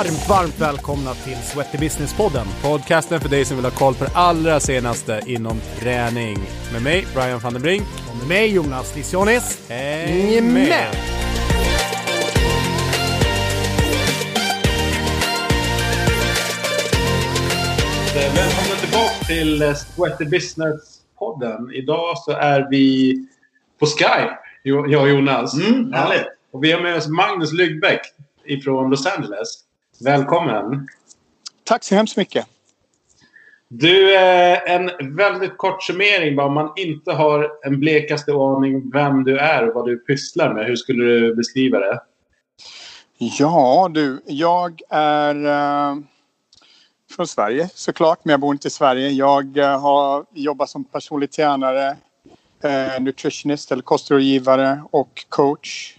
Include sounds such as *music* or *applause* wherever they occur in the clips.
Varmt, varmt välkomna till Sweaty Business-podden. Podcasten för dig som vill ha koll på det allra senaste inom träning. Med mig, Brian van den Brink. Och med mig, Jonas Lissionis. Häng med! Välkommen tillbaka till Sweaty Business-podden. Idag så är vi på Skype, jag och Jonas. Mm, härligt. Och vi har med oss Magnus Lygbeck ifrån Los Angeles. Välkommen! Tack så hemskt mycket! Du, eh, en väldigt kort summering bara. Om man inte har en blekaste aning vem du är och vad du pysslar med. Hur skulle du beskriva det? Ja du, jag är uh, från Sverige såklart, men jag bor inte i Sverige. Jag uh, har jobbat som personlig tränare, nutritionist eller kostrådgivare och coach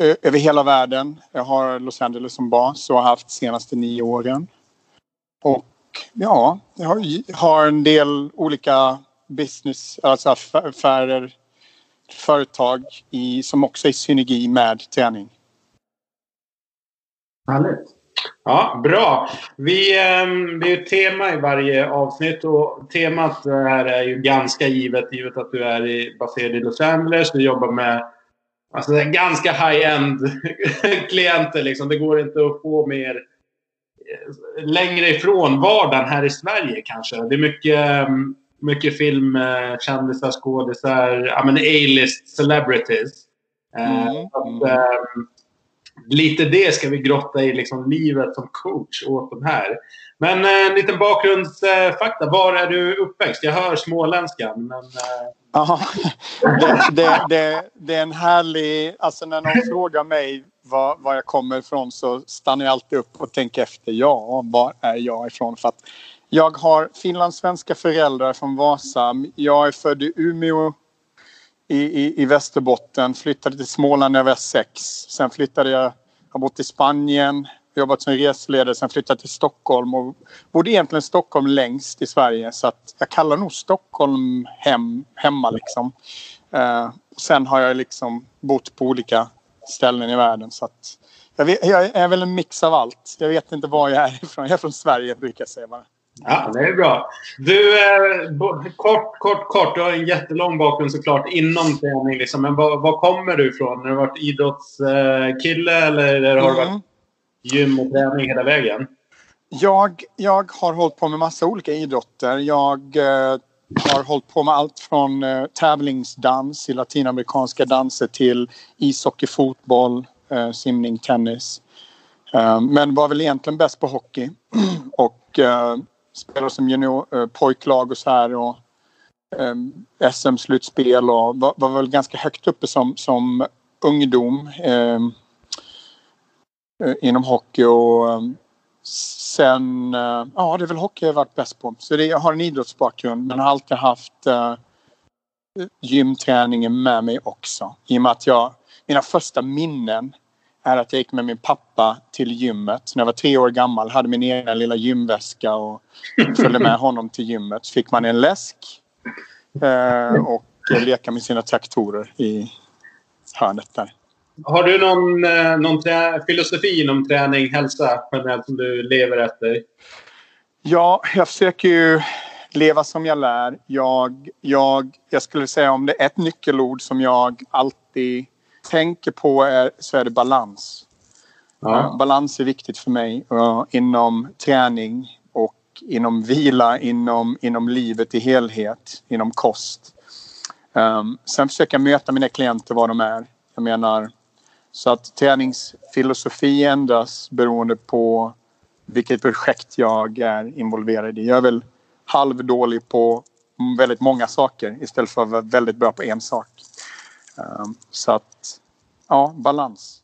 över hela världen. Jag har Los Angeles som bas och har haft de senaste nio åren. Och ja, jag har, har en del olika business, alltså affärer, företag i, som också är i synergi med träning. Härligt. Ja, bra. Vi, ehm, det är ju tema i varje avsnitt och temat eh, här är ju ganska givet, givet att du är baserad i Los Angeles. Du jobbar med Alltså det är ganska high-end *laughs* klienter. Liksom. Det går inte att få mer eh, längre ifrån vardagen här i Sverige kanske. Det är mycket, mm, mycket film, eh, kändisar, skådisar, A-list celebrities. Eh, mm. Att, um, lite det ska vi grotta i, liksom livet som coach åt de här. Men eh, en liten bakgrundsfakta. Var är du uppväxt? Jag hör småländskan. Men, eh, det, det, det, det, är en härlig... Alltså när någon frågar mig var, var jag kommer ifrån så stannar jag alltid upp och tänker efter. Ja, var är jag ifrån? För att jag har finlandssvenska föräldrar från Vasa. Jag är född i Umeå i, i, i Västerbotten. Flyttade till Småland när jag var sex. Sen flyttade jag... Jag har bott i Spanien, jobbat som reseledare, sen flyttade till Stockholm och bodde egentligen i Stockholm längst i Sverige så att jag kallar nog Stockholm hem, hemma liksom. Uh, sen har jag liksom bott på olika ställen i världen så att jag, vet, jag är väl en mix av allt. Jag vet inte var jag är *laughs* ifrån. Jag är från Sverige brukar jag säga bara. Ja, det är bra. Du, eh, kort, kort, kort. Du har en jättelång bakgrund såklart inom träning. Liksom. Men var, var kommer du ifrån? Har du varit idrottskille eller har du varit mm gym och träning hela vägen? Jag, jag har hållit på med massa olika idrotter. Jag eh, har hållit på med allt från eh, tävlingsdans i latinamerikanska danser till ishockey, fotboll, eh, simning, tennis. Eh, men var väl egentligen bäst på hockey. *clears throat* och spelar som junior, eh, pojklag och så här. Och, eh, SM-slutspel och var, var, väl ganska högt uppe som, som ungdom. Eh, eh inom hockey och eh, sen, eh, ja det är väl hockey jag varit bäst på. Så det, jag har en idrottsbakgrund men har alltid haft uh, gymträningen med mig också. I och med att jag, mina första minnen är att jag gick med min pappa till gymmet. När jag var tre år gammal hade min egen lilla gymväska och följde med *laughs* honom till gymmet. Fick man en läsk uh, och leka med sina traktorer i hörnet där. Har du någon, eh, någon filosofi inom träning, hälsa generellt som du lever efter? Ja, jag försöker ju leva som jag lär. Jag, jag, jag skulle säga om det är ett nyckelord som jag alltid tänker på är, så är det balans. Ja. balans är viktigt för mig uh, inom träning och inom vila, inom, inom livet i helhet, inom kost. Um, sen försöker jag möta mina klienter var de är. Jag menar, så att träningsfilosofi ändras beroende på vilket projekt jag är involverad i. Jag är väl halvdålig på väldigt många saker istället för att vara väldigt bra på en sak. Ehm, så att, ja, balans.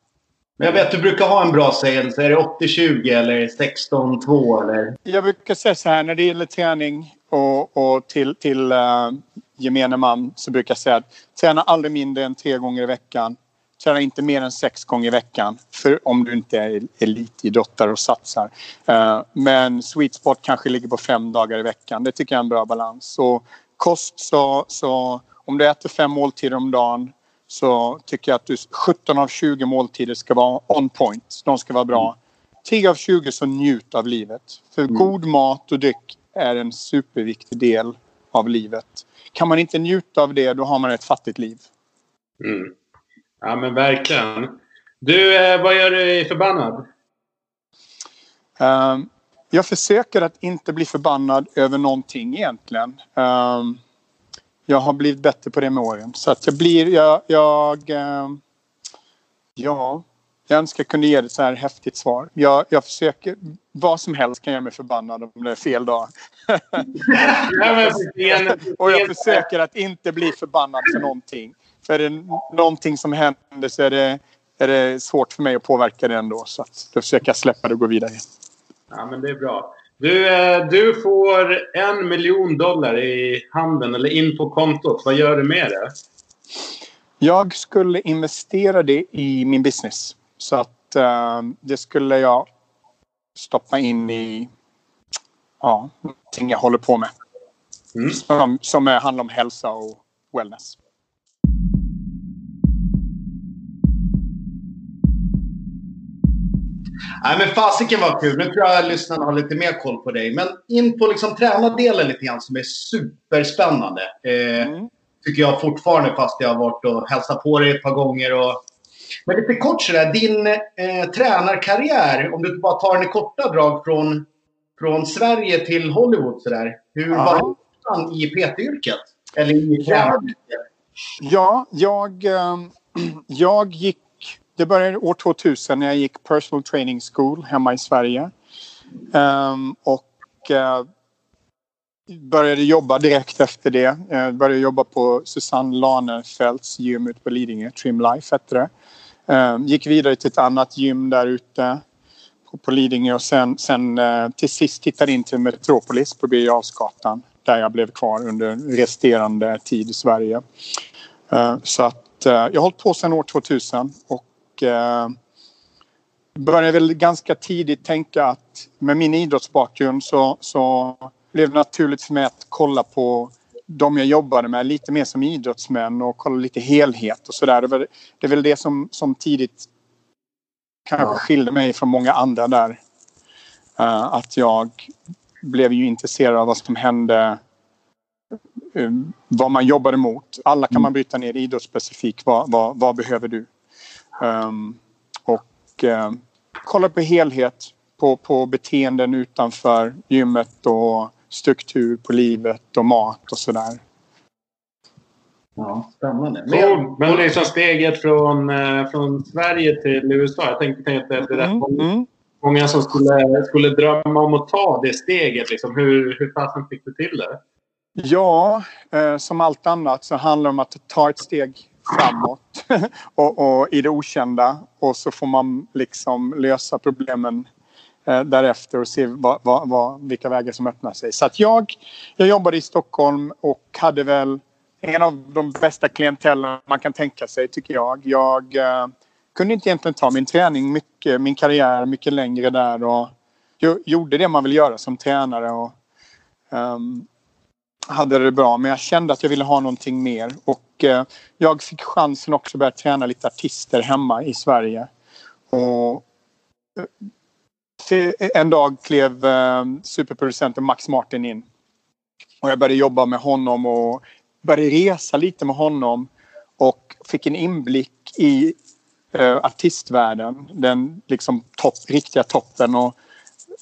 Men jag vet, du brukar ha en bra sägelse. Är det 80-20 eller 16-2 eller? Jag brukar säga så här när det gäller träning och, och till, till uh, gemene man så brukar jag säga att träna aldrig mindre än tre gånger i veckan träna inte mer än sex gånger i veckan för om du inte är elitidrottare och satsar. Uh, men sweet spot kanske ligger på fem dagar i veckan. Det tycker jag är en bra balans. Så kost så, så om du äter fem måltider om dagen så tycker jag att du, 17 av 20 måltider ska vara on point. De ska vara bra. 10 av 20 så njut av livet. För Mm. god mat och dryck är en superviktig del av livet. Kan man inte njuta av det, då har man ett fattigt liv. Mm. Ja, men verkligen. Du, eh, vad gör du Förbannad? Ehm, jag försöker att inte bli förbannad över någonting egentligen. Ehm, jag har blivit bättre på det med åren. Så att jag blir... Jag, jag, ehm, ja, jag önskar jag kunde ge ett så här häftigt svar. Jag, jag försöker... Vad som helst kan göra mig förbannad om det är fel dag. *laughs* Och jag försöker att inte bli förbannad för någonting. För är det någonting som händer så är det, är det svårt för mig att påverka det ändå. Så att då försöker jag släppa det och gå vidare. Ja, men det är bra. Du, eh, du får en miljon dollar i handen eller in på kontot. Vad gör du med det? Jag skulle investera det i min business. Så att eh, det skulle jag stoppa in i ja, någonting jag håller på med. Mm. Som, som handlar om hälsa och wellness. Nej, men fasiken var kul. Nu tror jag lyssnarna har lite mer koll på dig. Men in på liksom tränardelen lite grann som är superspännande. Eh, Mm. Tycker jag fortfarande fast jag har varit och hälsat på dig ett par gånger. Och... Men lite kort sådär. Din eh, tränarkarriär, om du bara tar den i korta drag från, från Sverige till Hollywood sådär. Hur Ja. var resan i PT-yrket? Eller i tränaryrket? Ja, jag, ehm, *clears throat* jag gick... Det började år 2000 när jag gick personal training school hemma i Sverige. Um, och uh, började jobba direkt efter det. Jag började jobba på Susanne Lanefelts gym ute på Lidingö, Trim Life hette det. Um, gick vidare till ett annat gym där ute på, på Lidingö och sen, sen uh, till sist tittade in till Metropolis på Birger Jarlsgatan där jag blev kvar under resterande tid i Sverige. Uh, Så att jag har hållit på sedan år 2000 och eh, började väl ganska tidigt tänka att med min idrottsbakgrund så, så blev det naturligt för mig att kolla på de jag jobbade med lite mer som idrottsmän och kolla lite helhet och sådär. Det, var- det är väl det som, som tidigt kanske Ja. skilde mig från många andra där. Eh, att jag blev ju intresserad av vad som hände eh, vad man jobbade mot. Alla kan man bryta ner idrottsspecifikt. Vad, vad, vad behöver du? Ehm, och uh, kolla på helhet. På, på beteenden utanför gymmet och struktur på livet och mat och sådär. Ja, spännande. Men, Cool. Men liksom steget från, eh, från Sverige till USA. Jag tänkte, tänkte att det är rätt Mm, många, mm. många som skulle, skulle drömma om att ta det steget. Liksom. Hur, hur fasen fick du till det? Ja, eh, som allt annat så handlar det om att ta ett steg framåt *laughs* och, och i det okända. Och så får man liksom lösa problemen eh, därefter och se vad, vad, vad, vilka vägar som öppnar sig. Så att jag, jag jobbade i Stockholm och hade väl en av de bästa klientellen man kan tänka sig tycker jag. Jag eh, kunde inte egentligen ta min träning mycket, min karriär mycket längre där och gjorde det man vill göra som tränare. Och, ehm, hade det bra men jag kände att jag ville ha någonting mer. Och eh, jag fick chansen också att börja träna lite artister hemma i Sverige. Och eh, en dag klev eh, superproducenten Max Martin in. Och jag började jobba med honom och började resa lite med honom. Och fick en inblick i eh, artistvärlden, den liksom topp, riktiga toppen. Och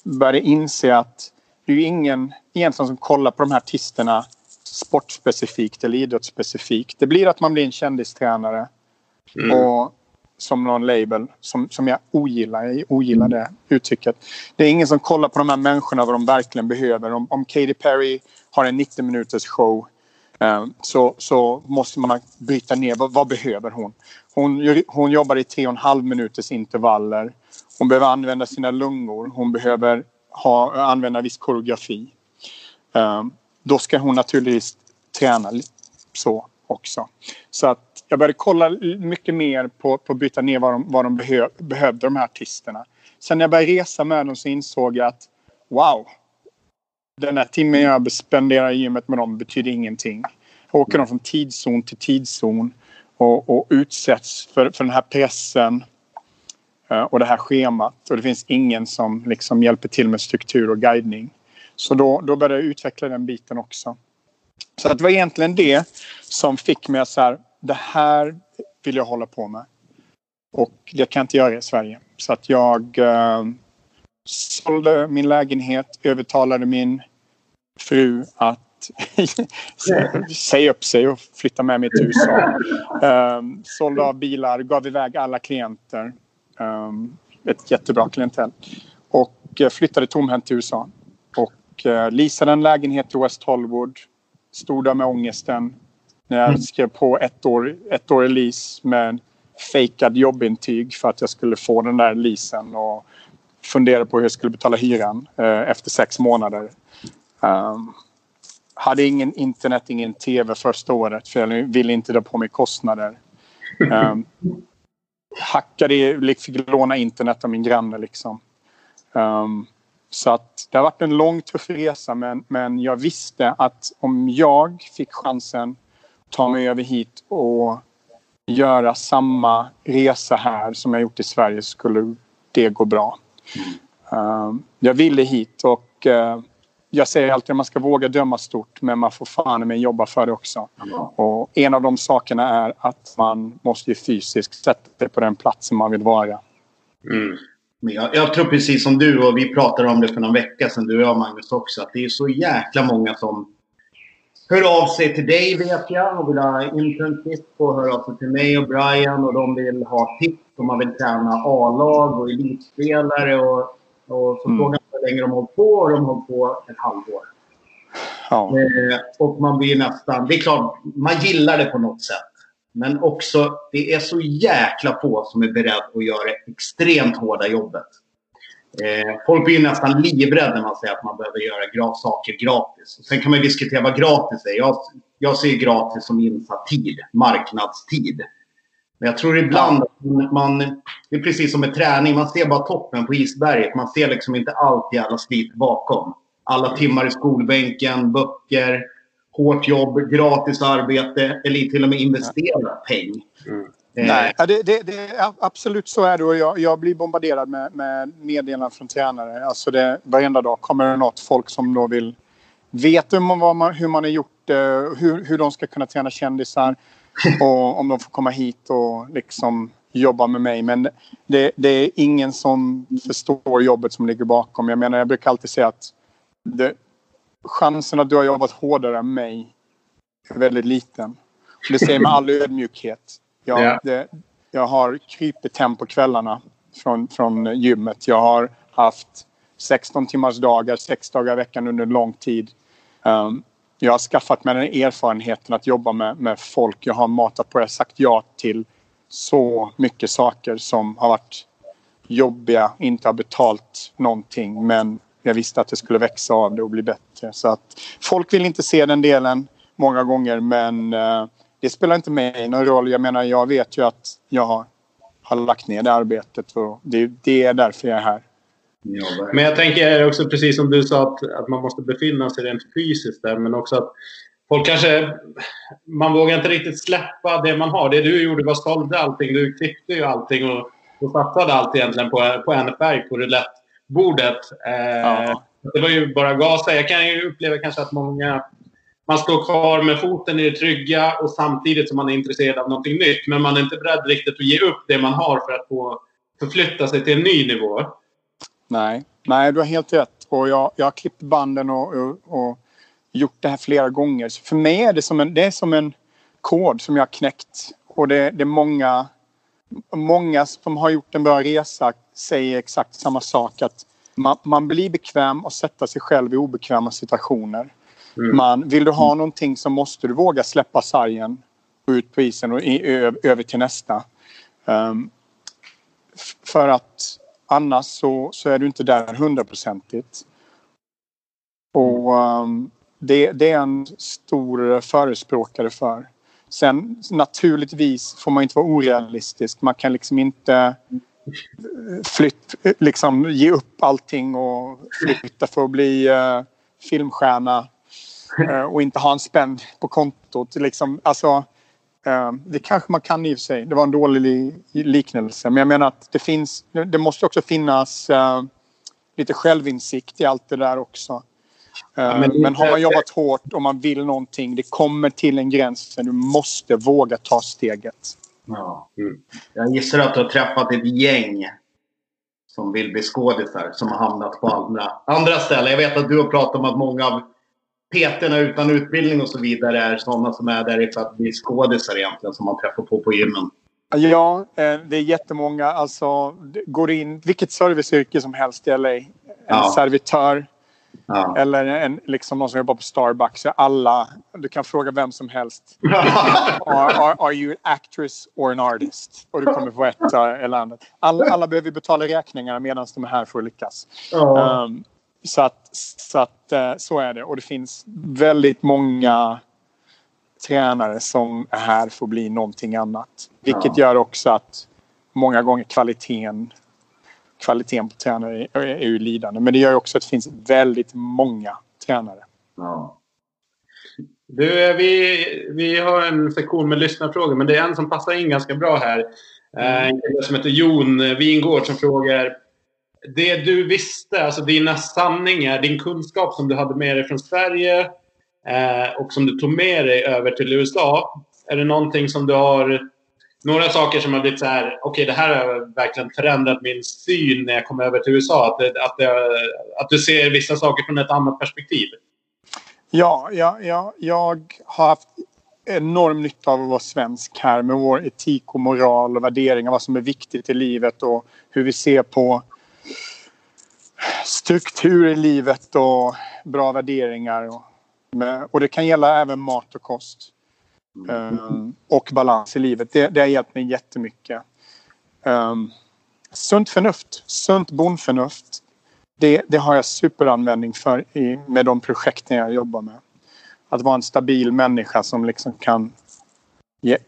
började inse att det är ju ingen egentligen som kollar på de här artisterna sportspecifikt eller idrottsspecifikt. Det blir att man blir en kändistränare Mm. och som någon label som, som jag ogillar. Jag ogillar det uttrycket. Det är ingen som kollar på de här människorna vad de verkligen behöver. Om, om Katy Perry har en 90 minuters show eh, så, så måste man bryta ner vad, vad behöver hon. Hon, hon jobbar i tre och en halv minuters intervaller. Hon behöver använda sina lungor. Hon behöver ha, använda viss koreografi. Eh, då ska hon naturligtvis träna så också. Så att jag började kolla mycket mer på, på att bryta ner vad de, vad de behö, behövde, de här artisterna. Sen när jag började resa med dem så insåg jag att wow, den här timmen jag spenderar i gymmet med dem betyder ingenting. Jag åker de från tidszon till tidszon och, och utsätts för, för den här pressen Eh, och det här schemat. Och det finns ingen som liksom hjälper till med struktur och guidning. Så då, då började jag utveckla den biten också. Så att det var egentligen det som fick mig att så här, det här vill jag hålla på med. Och det kan jag inte göra i Sverige. Så att jag eh, sålde min lägenhet, övertalade min fru att *laughs* säga upp sig och flytta med mig till USA. Um, eh, sålde av bilar, gav iväg alla klienter. Um, ett jättebra klientell. Och uh, flyttade tomhänt till USA. Och uh, leasade en lägenhet i West Hollywood. Stod där med ångesten. När jag skrev på ett år, ett år i lease med fejkad jobbintyg för att jag skulle få den där leasen. Och funderade på hur jag skulle betala hyran uh, efter sex månader. Um, hade ingen internet, ingen tv första året för jag ville inte dra på mig kostnader. Um, *laughs* hackade, fick låna internet av min granne liksom. Um, så att det har varit en lång tuff resa men, men jag visste att om jag fick chansen att ta mig över hit och göra samma resa här som jag gjort i Sverige skulle det gå bra. Um, jag ville hit och uh, jag säger alltid att man ska våga döma stort men man får fan med jobba för det också. Och en av de sakerna är att man måste ju fysiskt sätta sig på den platsen man vill vara. Mm. Jag, jag, tror precis som du och vi pratade om det för någon vecka sedan, du och jag Magnus också, att det är så jäkla många som hör av sig till dig vet jag och vill ha internship och hör av sig till mig och Brian och de vill ha tips och man vill träna A-lag och elitspelare och, och så mm. frågan länge de har hållit på och de hållit på ett halvår. Ja. Eh, och man blir nästan... Det är klart, man gillar det på något sätt. Men också, det är så jäkla få som är beredda att göra det extremt hårda jobbet. Eh, folk blir nästan livrädda när man säger att man behöver göra saker gratis. Sen kan man diskutera vad gratis är. Jag, jag ser gratis som insatt tid, marknadstid. Men jag tror ibland att man, det är precis som med träning. Man ser bara toppen på isberget. Man ser liksom inte allt jävla slit bakom. Alla timmar i skolbänken, böcker, hårt jobb, gratis arbete eller till och med investera peng. Mm. Eh. Nej, det, det, det, absolut så är det. Och jag, jag blir bombarderad med, med meddelanden från tränare. Alltså det, varenda dag kommer det något folk som då vill veta hur man, hur man har gjort eh, hur, hur de ska kunna träna kändisar *laughs* och om de får komma hit och liksom jobba med mig. Men det, det, är ingen som förstår jobbet som ligger bakom. Jag menar, jag brukar alltid säga att det, chansen att du har jobbat hårdare än mig är väldigt liten. Det säger med all ödmjukhet. Jag, yeah. det, jag har krypit hem på kvällarna från, från gymmet. Jag har haft 16 timmars dagar, sex dagar i veckan under lång tid. Um, jag har skaffat mig den erfarenheten att jobba med, med folk. Jag har matat på. Jag har sagt ja till så mycket saker som har varit jobbiga, inte har betalt någonting men jag visste att det skulle växa av det och bli bättre. Så att folk vill inte se den delen många gånger men eh, det spelar inte mig någon roll. Jag menar jag vet ju att jag har, har lagt ner det arbetet och det, det är därför jag är här. Men jag tänker också precis som du sa att, att man måste befinna sig rent fysiskt där men också att folk kanske... Man vågar inte riktigt släppa det man har. Det du gjorde var sålde allting. Du klippte ju allting och, och satsade allt egentligen på, på en färg på roulettebordet. Eh, ja. Det var ju bara gasa. Jag kan ju uppleva kanske att många... Man står kvar med foten i det trygga och samtidigt som man är intresserad av någonting nytt. Men man är inte beredd riktigt att ge upp det man har för att få förflytta sig till en ny nivå. Nej, Nej du har helt rätt. Och jag, jag har klippt banden och, och, och, gjort det här flera gånger. Så för mig är det som en, det är som en kod som jag har knäckt. Och det, det är många, många som har gjort en bra resa säger exakt samma sak. Att man, man blir bekväm och sätta sig själv i obekväma situationer. Mm. Man, vill du ha någonting så måste du våga släppa sargen ut på isen och i, över till nästa. Um, för att Annars så, så är du inte där hundraprocentigt. Och um, det, det, är en stor förespråkare för. Sen naturligtvis får man inte vara orealistisk. Man kan liksom inte eh, flytt, liksom ge upp allting och flytta för att bli uh, filmstjärna uh, och inte ha en spänn på kontot. Liksom, alltså, det kanske man kan i och för sig. Det var en dålig liknelse. Men jag menar att det finns... Det måste också finnas uh, lite självinsikt i allt det där också. Uh, ja, men, men, har man jobbat hårt och man vill någonting. Det kommer till en gräns. Du måste våga ta steget. Ja. Mm. Jag gissar att du har träffat ett gäng som vill bli skådisar som har hamnat på andra, andra ställen. Jag vet att du har pratat om att många av peterna utan utbildning och så vidare är sådana som är där för att bli skådisar egentligen som man träffar på på gymmen. Ja, eh, det är jättemånga. Alltså, går in vilket serviceyrke som helst i LA. En ja. servitör, Ja. Eller en, liksom någon som jobbar på Starbucks. Alla, du kan fråga vem som helst. *laughs* are, are, are, you an actress or an artist? Och du kommer få ett eller annat. Alla, alla behöver betala räkningar medan de är här för att lyckas. Ja. Um, så att, så, att, uh, så är det. Och det finns väldigt många tränare som är här för att bli någonting annat. Vilket gör också att många gånger kvaliteten kvaliteten på tränare är, är ju lidande. Men det gör också att det finns väldigt många tränare. Ja. Du, vi, vi har en sektion med lyssnarfrågor, men det är en som passar in ganska bra här. Eh, en kille som heter Jon Wingård som frågar det du visste, alltså dina sanningar, din kunskap som du hade med dig från Sverige eh, och som du tog med dig över till USA. Är det någonting som du har några saker som har blivit så här, okej okay, det här har verkligen förändrat min syn när jag kom över till USA. Att, det, att, det, att du ser vissa saker från ett annat perspektiv. Ja, ja, ja, jag har haft enorm nytta av att vara svensk här med vår etik och moral och värderingar. Vad som är viktigt i livet och hur vi ser på struktur i livet och bra värderingar. Och, och det kan gälla även mat och kost. Um, och balans i livet. Det, det har hjälpt mig jättemycket. Um, sunt förnuft, sunt bondförnuft. Det, det har jag superanvändning för i, med de projekten jag jobbar med. Att vara en stabil människa som liksom kan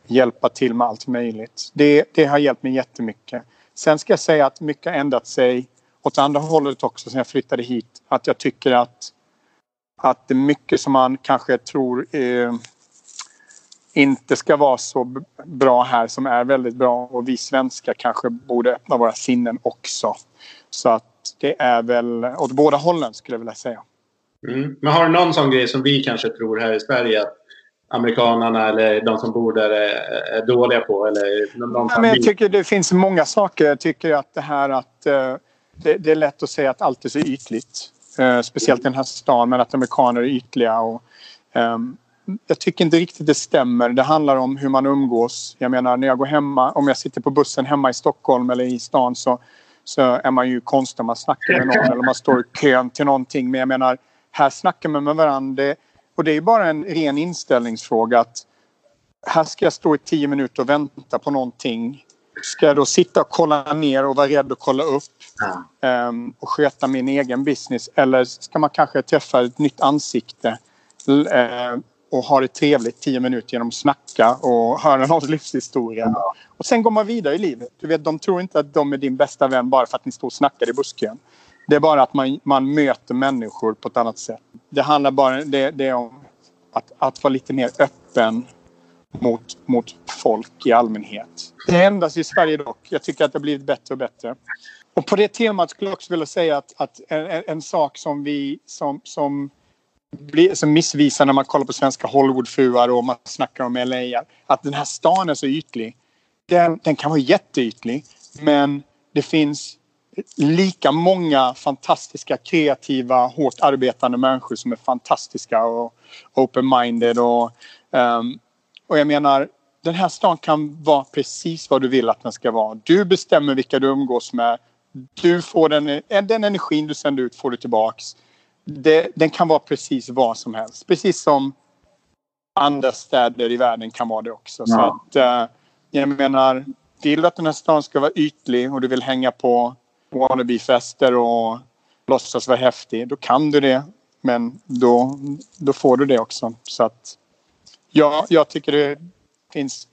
hjälpa till med allt möjligt. Det, det har hjälpt mig jättemycket. Sen ska jag säga att mycket har ändrat sig åt andra hållet också sen jag flyttade hit. Att jag tycker att, att det är mycket som man kanske tror eh, inte ska vara så bra här som är väldigt bra och vi svenskar kanske borde öppna våra sinnen också. Så att det är väl åt båda hållen skulle jag vilja säga. Mm. Men har du någon sån grej som vi kanske tror här i Sverige att amerikanerna eller de som bor där är, dåliga på? Eller någon ja, men jag tycker det finns många saker. Jag tycker att det här att uh, det, det, är lätt att säga att allt är så ytligt. Eh, speciellt i den här stan, men att amerikaner är ytliga. Och, eh, jag tycker inte riktigt det stämmer. Det handlar om hur man umgås. Jag menar när jag går hemma, om jag sitter på bussen hemma i Stockholm eller i stan så, så är man ju konstig om man snackar med någon eller man står i kön till någonting. Men jag menar, här snackar man med varandra. Och det är bara en ren inställningsfråga att här ska jag stå i tio minuter och vänta på någonting. Ska jag då sitta och kolla ner och vara rädd att kolla upp um, och sköta min egen business? Eller ska man kanske träffa ett nytt ansikte? Uh, och ha det trevligt tio minuter genom att snacka och höra någons *laughs* livshistoria. Och sen går man vidare i livet. Du vet, de tror inte att de är din bästa vän bara för att ni står och snackar i busskön. Det är bara att man, man möter människor på ett annat sätt. Det handlar bara det, det om att, att vara lite mer öppen mot, mot folk i allmänhet. Det ändras i Sverige dock. Jag tycker att det har blivit bättre och bättre. Och på det temat skulle jag också vilja säga att, att en, en, sak som vi som, som blir så missvisar när man kollar på svenska Hollywoodfruar och man snackar om LA. Att den här stan är så ytlig. Den, den kan vara jätteytlig men det finns lika många fantastiska, kreativa, hårt arbetande människor som är fantastiska och open-minded. Och, um, och jag menar, den här stan kan vara precis vad du vill att den ska vara. Du bestämmer vilka du umgås med. Du får den, den energin du sänder ut får du tillbaks det, den kan vara precis vad som helst. Precis som andra städer i världen kan vara det också. Ja. Så att, uh, jag menar, vill du att den här stan ska vara ytlig och du vill hänga på wannabe-fester och låtsas vara häftig, då kan du det. Men då, då får du det också. Så att, ja, jag tycker det finns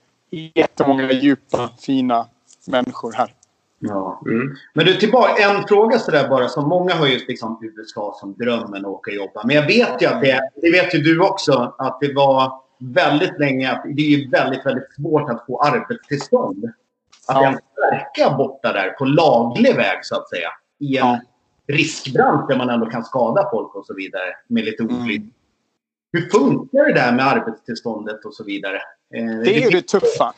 jättemånga djupa, fina människor här. Ja. Mm. Men du, tillbaka, en fråga sådär bara. Som många har ju liksom USA som drömmen att åka och jobba. Men jag vet ju att det, det vet ju du också, att det var väldigt länge att det är ju väldigt, väldigt svårt att få arbetstillstånd. Att Ja. ens verka borta där på laglig väg så att säga. I en Ja. riskbransch där man ändå kan skada folk och så vidare med lite Mm. Hur funkar det där med arbetstillståndet och så vidare? Eh, Det är det tuffa.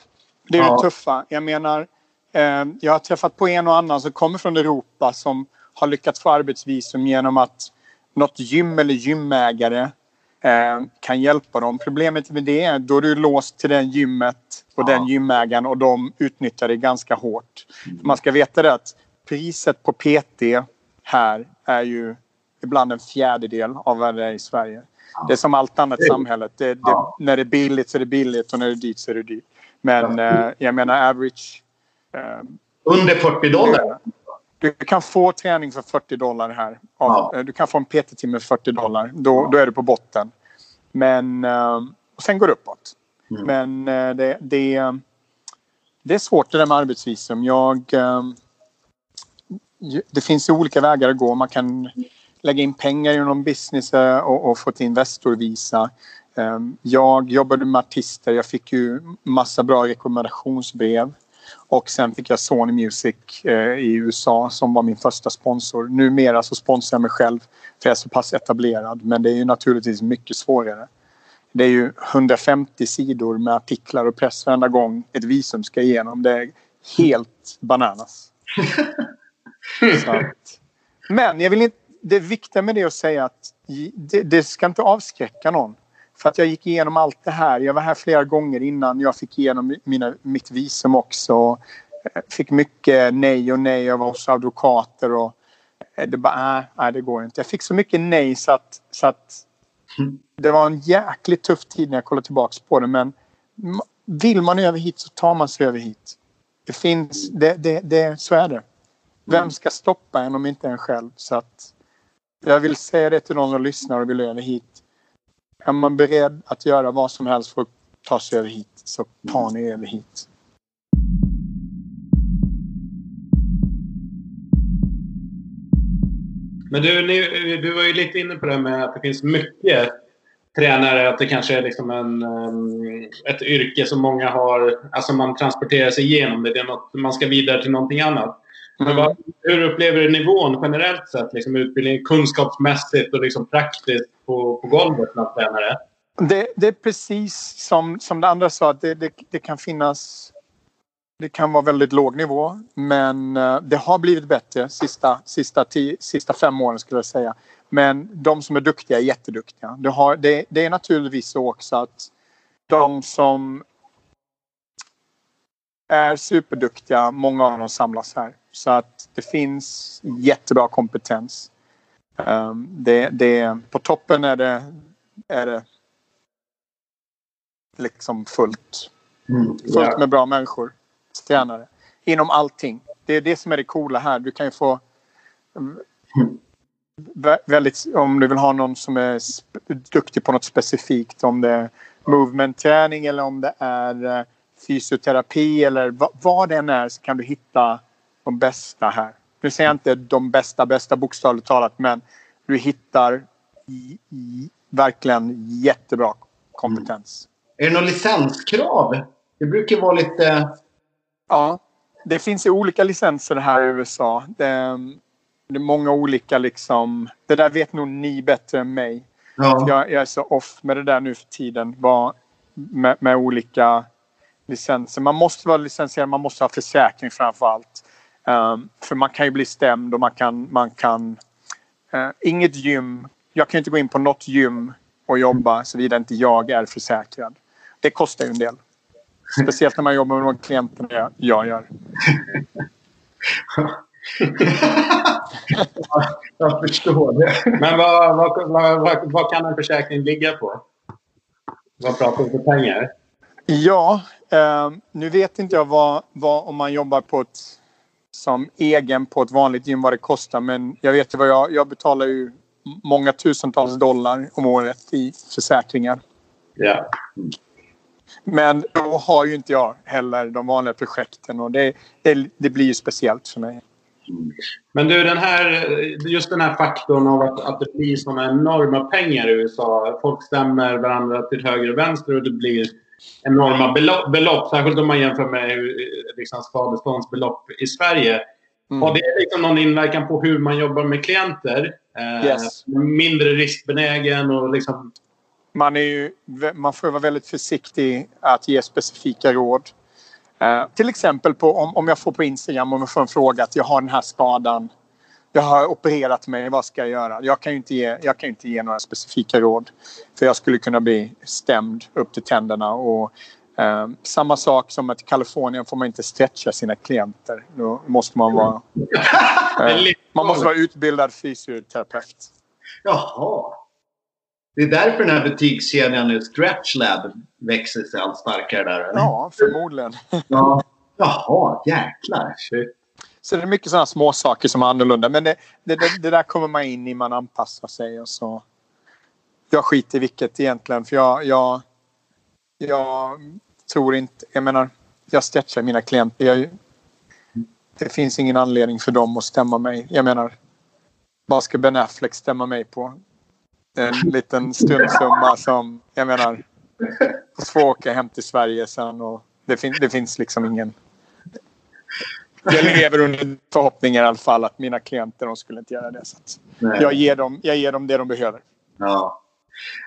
Det är Ja. det tuffa. Jag menar, eh, jag har träffat på en och annan som kommer från Europa som har lyckats få arbetsvisum genom att något gym eller gymägare eh, kan hjälpa dem. Problemet med det är då är du låst till den gymmet och Ja. den gymägaren och de utnyttjar det ganska hårt. Man ska veta det att priset på PT här är ju ibland en fjärdedel av vad det är i Sverige. Det är som allt annat i samhället. Det, det, Ja. När det är billigt så är det billigt och när det är dyrt så är det dyrt. Men eh, jag menar average. Eh, Under 40 dollar? du kan få träning för 40 dollar här. Ja. Ja. Du kan få en PT-timme för 40 dollar. Då, då är du på botten. Men eh, och sen går det uppåt. Mm. Men eh, det, det, det är svårt det där med arbetsvisum. Jag, eh, det finns ju olika vägar att gå. Man kan lägga in pengar i någon business eh, och, och få ett Investorvisa. Eh, Jag jobbade med artister. Jag fick ju massa bra rekommendationsbrev. Och sen fick jag Sony Music eh, i USA som var min första sponsor. Numera så sponsrar jag mig själv för jag är så pass etablerad. Men det är ju naturligtvis mycket svårare. Det är ju 150 sidor med artiklar och press varenda gång ett visum ska igenom. Det är helt bananas. *laughs* Att, men jag vill inte, det viktiga med det är att säga att det, det ska inte avskräcka någon. För att jag gick igenom allt det här. Jag var här flera gånger innan jag fick igenom mina, mitt visum också. Eh, fick mycket nej och nej. Jag var hos advokater och eh, det bara, nej, nej det går inte. Jag fick så mycket nej så att, så att det var en jäkligt tuff tid när jag kollar tillbaks på det. Men vill man över hit så tar man sig över hit. Det finns, det, det, det, så är det. Vem ska stoppa en om inte en själv? Så att jag vill säga det till någon som lyssnar och vill över hit. Är man beredd att göra vad som helst för att ta sig över hit så tar ni över hit. Men du, ni, du var ju lite inne på det här med att det finns mycket tränare. Att det kanske är liksom en, ehm, ett yrke som många har. Alltså man transporterar sig igenom det. det är något, man ska vidare till någonting annat. Men vad, hur upplever du nivån generellt sett? Liksom utbildning kunskapsmässigt och liksom praktiskt på, på golvet bland tränare? Det, det är precis som, som det andra sa. Att det, det, det kan finnas... Det kan vara väldigt låg nivå. Men eh, det har blivit bättre sista, sista, tio, sista fem åren skulle jag säga. Men de som är duktiga är jätteduktiga. Det, har, det, det är naturligtvis så också att de som är superduktiga, många av dem samlas här. Så att det finns jättebra kompetens. Um, det, det, på toppen är det, är det liksom fullt. Fullt Ja. med bra människor. Tränare. Inom allting. Det är det som är det coola här. Du kan ju få mm, vä- väldigt, om du vill ha någon som är duktig på något specifikt. Om det är movement-träning eller om det är eh, fysioterapi eller va, vad det än är så kan du hitta de bästa här. Nu säger jag inte de bästa, bästa bokstavligt talat men du hittar i, i, verkligen jättebra kompetens. Är det något licenskrav? Det brukar vara lite... Ja, det finns ju olika licenser här i USA. Det, det är många olika liksom. Det där vet nog ni bättre än mig. Ja. Jag, jag är så off med det där nu för tiden. Vad, med, med olika licenser. Man måste vara licensierad, man måste ha försäkring framför allt. Um, för man kan ju bli stämd och man kan... Man kan eh, inget gym. Jag kan inte gå in på något gym och jobba såvida inte jag är försäkrad. Det kostar ju en del. Speciellt när man jobbar med de klienterna jag, jag gör. *laughs* Jag förstår det. Men vad, vad, vad, vad, vad kan en försäkring ligga på? Vad pratar vi för pengar? Ja, eh, nu vet inte jag vad, vad om man jobbar på ett som egen på ett vanligt gym vad det kostar. Men jag vet ju vad jag, jag betalar ju många tusentals dollar om året i försäkringar. Ja. Men då har ju inte jag heller de vanliga projekten och det, det, det blir ju speciellt för mig. Men du, den här, just den här faktorn av att, att det blir sådana enorma pengar i USA. Folk stämmer varandra till höger och vänster och det blir enorma belopp. belopp särskilt om man jämför med liksom, skadeståndsbelopp i Sverige. Mm. Har det liksom någon inverkan på hur man jobbar med klienter? Eh, yes. Mindre riskbenägen och liksom... Man, är ju, man får vara väldigt försiktig att ge specifika råd. Eh, till exempel på, om, om jag får på Instagram om jag får en fråga att jag har den här skadan. Jag har opererat mig, vad ska jag göra? Jag kan ju inte ge, jag kan inte ge några specifika råd. För jag skulle kunna bli stämd upp till tänderna. Och, eh, samma sak som att i Kalifornien får man inte stretcha sina klienter. Då måste man vara... *laughs* Eh, man måste vara utbildad fysioterapeut. Jaha. Det är därför den här butikskedjan nu, Stretchlab, växer sig allt starkare där? Eller? Ja, förmodligen. ja. Jaha, jäklar. Shit. Så det är mycket sådana små saker som är annorlunda. Men det, det, det, det, där kommer man in i, man anpassar sig och så. Jag skiter i vilket egentligen för jag, jag, jag tror inte, jag menar, jag stretchar mina klienter. Jag, det finns ingen anledning för dem att stämma mig. Jag menar, vad ska Ben Affleck stämma mig på? En liten stundsumma som, jag menar, får åka hem till Sverige sen och det, fin det finns liksom ingen... Jag lever under förhoppningen i alla fall att mina klienter de skulle inte göra det. Så jag, ger dem, jag ger dem det de behöver. Ja.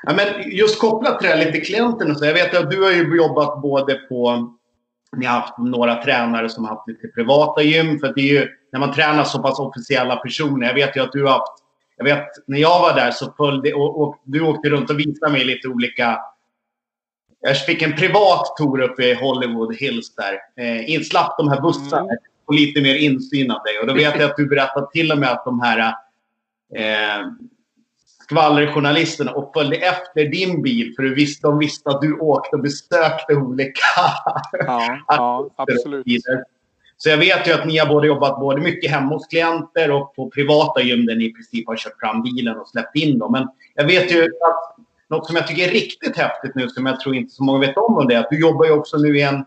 ja men just kopplat till det här lite klienten så. Jag vet att du har ju jobbat både på... Ni har haft några tränare som har haft lite privata gym. För det är ju när man tränar så pass officiella personer. Jag vet ju att du har haft jag vet när jag var där så följde och, och du åkte runt och visade mig lite olika jag fick en privat tour uppe i Hollywood Hills där. Eh, inslapp de här bussarna mm. Och lite mer insyn av dig. Och då vet jag att du berättade till och med att de här eh, skvallerjournalisterna och följde efter din bil för du visste, de visste att du åkte och besökte olika *laughs* ja, ja, absolut. Så jag vet ju att ni har både jobbat både mycket hemma hos klienter och på privata gym där ni i princip har kört fram bilen och släppt in dem. Men jag vet ju att något som jag tycker är riktigt häftigt nu, som jag tror inte så många vet om, det är att du jobbar ju också nu i en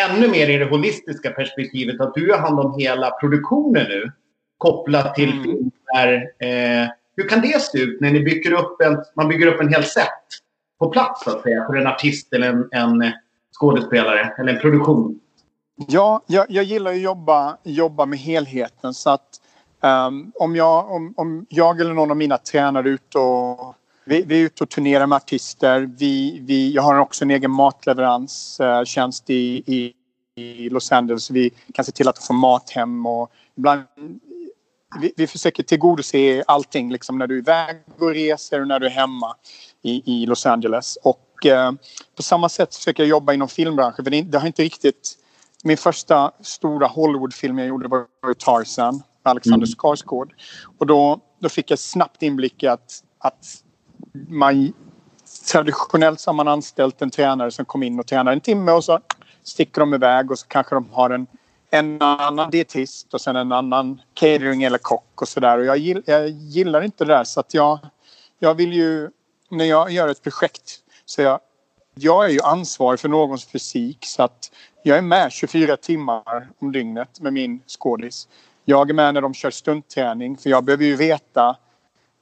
ännu mer i det holistiska perspektivet. Att du har hand om hela produktionen nu kopplat till mm. Där, eh, hur kan det se ut när ni bygger upp en, man bygger upp en hel set på plats så att säga, för en artist eller en, en skådespelare eller en produktion? Ja, jag, jag gillar att jobba, jobba med helheten. Så att um, om, jag, om, om jag eller någon av mina tränare är ute och vi, vi, är ute och turnerar med artister. Vi, vi, jag har också en egen matleveranstjänst uh, i, i, i, Los Angeles. Vi kan se till att få mat hem och ibland vi, vi försöker tillgodose allting liksom när du är iväg och reser och när du är hemma i, i Los Angeles. Och uh, på samma sätt försöker jag jobba inom filmbranschen för det, det har inte riktigt min första stora Hollywoodfilm jag gjorde var Tarzan med Alexander mm. Skarsgård. Och då, då fick jag snabbt inblick i att, att man traditionellt så har man anställt en tränare som kom in och tränar en timme och så sticker de iväg och så kanske de har en, en annan dietist och sen en annan catering eller kock och sådär. Och jag, gill, jag gillar inte det där så att jag, jag vill ju när jag gör ett projekt så jag, jag är ju ansvarig för någons fysik så att jag är med 24 timmar om dygnet med min skådis. Jag är med när de kör stuntträning för jag behöver ju veta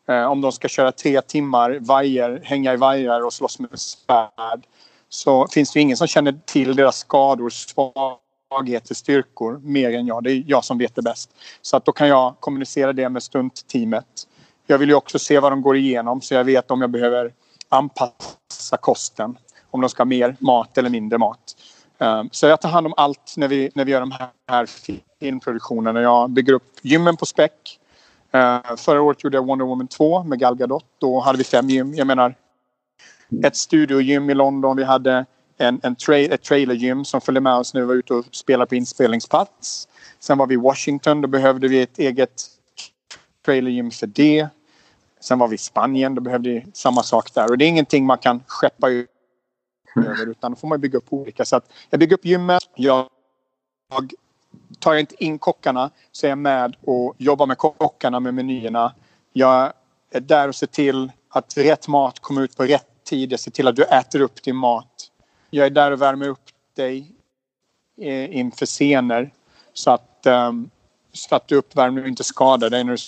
Eh, om de ska köra tre timmar vajer, hänga i vajrar och slåss med svärd. Så finns det ingen som känner till deras skador, svagheter, styrkor mer än jag. Det är jag som vet det bäst. Så att då kan jag kommunicera det med stuntteamet. Jag vill ju också se vad de går igenom så jag vet om jag behöver anpassa kosten. Om de ska ha mer mat eller mindre mat. Eh, så jag tar hand om allt när vi, när vi gör de här filmproduktionerna. Jag bygger upp gymmen på späck. Ehm, förra året gjorde jag Wonder Woman 2 med Gal Gadot. Då hade vi fem gym. Jag menar ett studiogym i London. Vi hade en, en tra ett trailergym som följde med oss när vi var ute och spelade på inspelningsplats. Sen var vi i Washington. Då behövde vi ett eget trailergym för det. Sen var vi i Spanien. Då behövde vi samma sak där. Och det är ingenting man kan skeppa ut över utan då får man bygga upp olika. Så att jag bygger upp gymmet. Jag, jag tar inte in kockarna så är jag med och jobbar med kockarna med menyerna. Jag är där och ser till att rätt mat kommer ut på rätt tid. Jag ser till att du äter upp din mat. Jag är där och värmer upp dig eh, inför scener. Så att um, så att du uppvärmer och inte skadar dig när du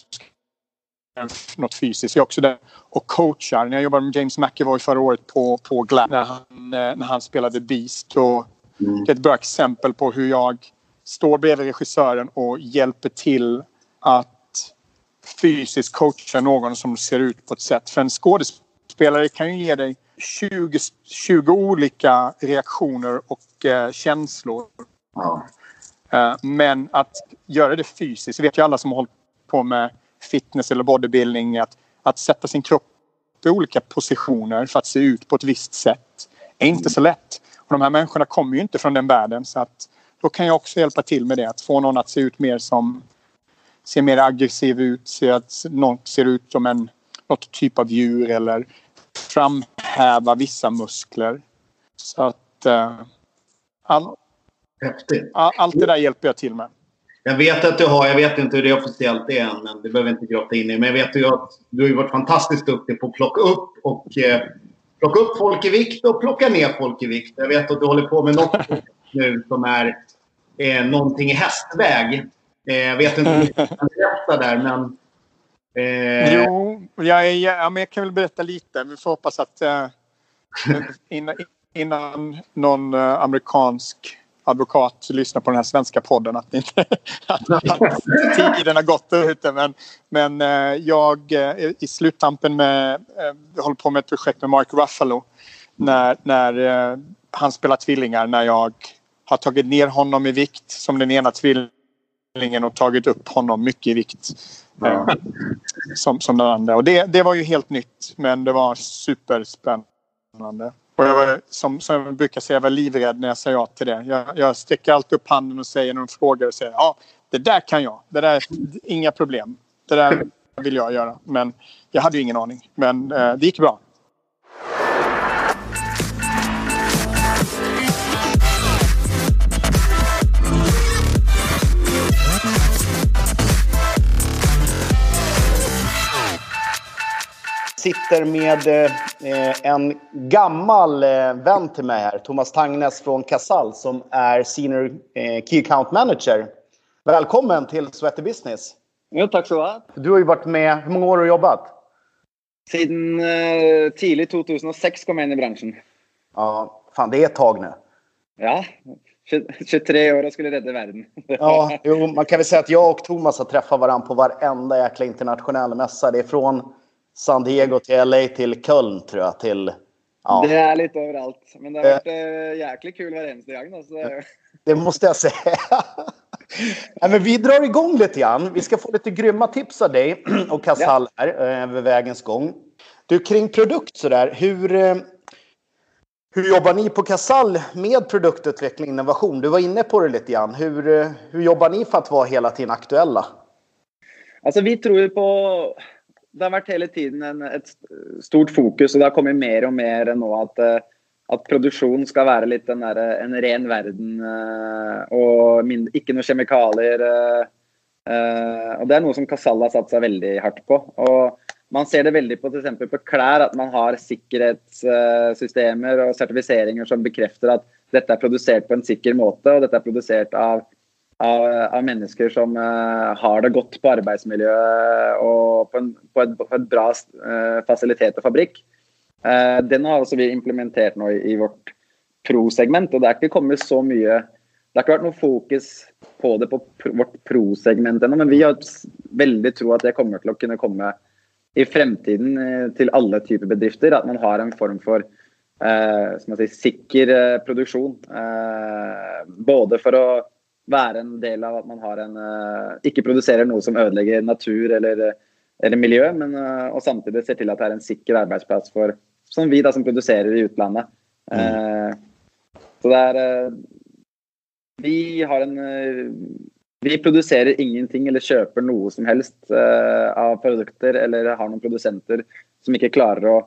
något fysiskt. Jag är också där och coachar. När jag jobbade med James McEvoy förra året på, på Glam när han, eh, när han spelade Beast. Och Det är ett bra exempel på hur jag står bredvid regissören och hjälper till att fysiskt coacha någon som ser ut på ett sätt. För en skådespelare kan ju ge dig 20, 20 olika reaktioner och eh, känslor. Ja. Eh, men att göra det fysiskt, det vet ju alla som har hållit på med fitness eller bodybuilding, att, att sätta sin kropp i olika positioner för att se ut på ett visst sätt är inte så lätt. Och de här människorna kommer ju inte från den världen så att då kan jag också hjälpa till med det. Att få någon att se ut mer som ser mer aggressiv ut, se att någon ser ut som en något typ av djur eller framhäva vissa muskler. Så att uh, all, all, allt det där hjälper jag till med. Jag vet att du har, jag vet inte hur det officiellt är än, men det behöver inte grotta in i. Men jag vet ju att du har varit fantastiskt duktig på att plocka upp och eh, plocka upp folk i vikt och plocka ner folk i vikt. Jag vet att du håller på med något nu som är eh, någonting i hästväg. Eh, jag vet inte om du *laughs* kan berätta där, men... Eh, Jo, jag, är, ja, men jag kan väl berätta lite. Vi får hoppas att uh, innan, innan någon uh, amerikansk advokat lyssnar på den här svenska podden att, inte, *laughs* att, att tiden har gått ute. Men, men uh, jag är i sluttampen med, uh, håller på med ett projekt med Mark Ruffalo. När, när han spelar tvillingar. När jag har tagit ner honom i vikt som den ena tvillingen och tagit upp honom mycket i vikt. Eh, som, som den andra. Och det, det var ju helt nytt men det var superspännande. Och jag var, som, som jag brukar säga, jag var livrädd när jag sa ja till det. Jag, jag sticker alltid upp handen och säger när de frågar och säger ja, det där kan jag. Det där, inga problem. Det där vill jag göra. Men jag hade ju ingen aning. Men eh, det gick bra. Sitter med eh, en gammal eh, vän till mig här, Thomas Tangnes från Casall som är Senior eh, Key Account Manager. Välkommen till Sweaty Business. Jo, tack så ha. Du har ju varit med, hur många år har du jobbat? Siden uh, tidlig 2006 kom jag in i branschen. Ja, fan det är ett tag nu. Ja. 23 år och skulle rädda världen. *laughs* Ja, jo, man kan väl säga att jag och Thomas har träffat varandra på varenda jäkla internationell mässa. Det är från San Diego till LA till Köln tror jag. Till, ja. Det är lite överallt. Men det har varit uh, jäkligt kul varenda dag. Alltså. Det måste jag säga. *laughs* Nej, men vi drar igång lite grann. Vi ska få lite grymma tips av dig *clears throat* och Casall här över vägens gång. Du, kring produkt sådär. Hur, eh, hur jobbar ni på Casall med produktutveckling och innovation? Du var inne på det lite grann. Hur, eh, hur jobbar ni för att vara hela tiden aktuella? Alltså vi tror ju på... Det har varit hela tiden en, ett stort fokus och det har kommit mer och mer nu att eh, att produktion ska vara lite en, eh, en ren världen eh, och mindre, inte några kemikalier. Och det är något som Casall har satt sig väldigt hårt på. Och man ser det väldigt på f.eks. på kläder att man har säkerhetssystemer och certifieringar som bekräftar att detta är producerat på en säker måte, och detta är producerat av, av, av mennesker som eh, har det godt på arbeidsmiljøet og på, en, på, et, på et bra eh, fasilitet og fabrikk. Uh, den har altså vi implementert nå i, i vårt pro-segment. og Det er ikke kommet så mye Det har ikke vært noe fokus på det på vårt pro-segment ennå, men vi har veldig tro at det kommer til å kunne komme i fremtiden til alle typer bedrifter. At man har en form for uh, si, sikker produksjon. både for å være en del av at man har en ikke produserer noe som ødelegger natur eller, eller miljø, men og samtidig ser til at det er en sikker arbeidsplass for som vi da som produserer i utlandet. Mm. Eh, så det er eh, Vi har en eh, Vi produserer ingenting eller kjøper noe som helst eh, av produkter eller har noen produsenter som ikke klarer å,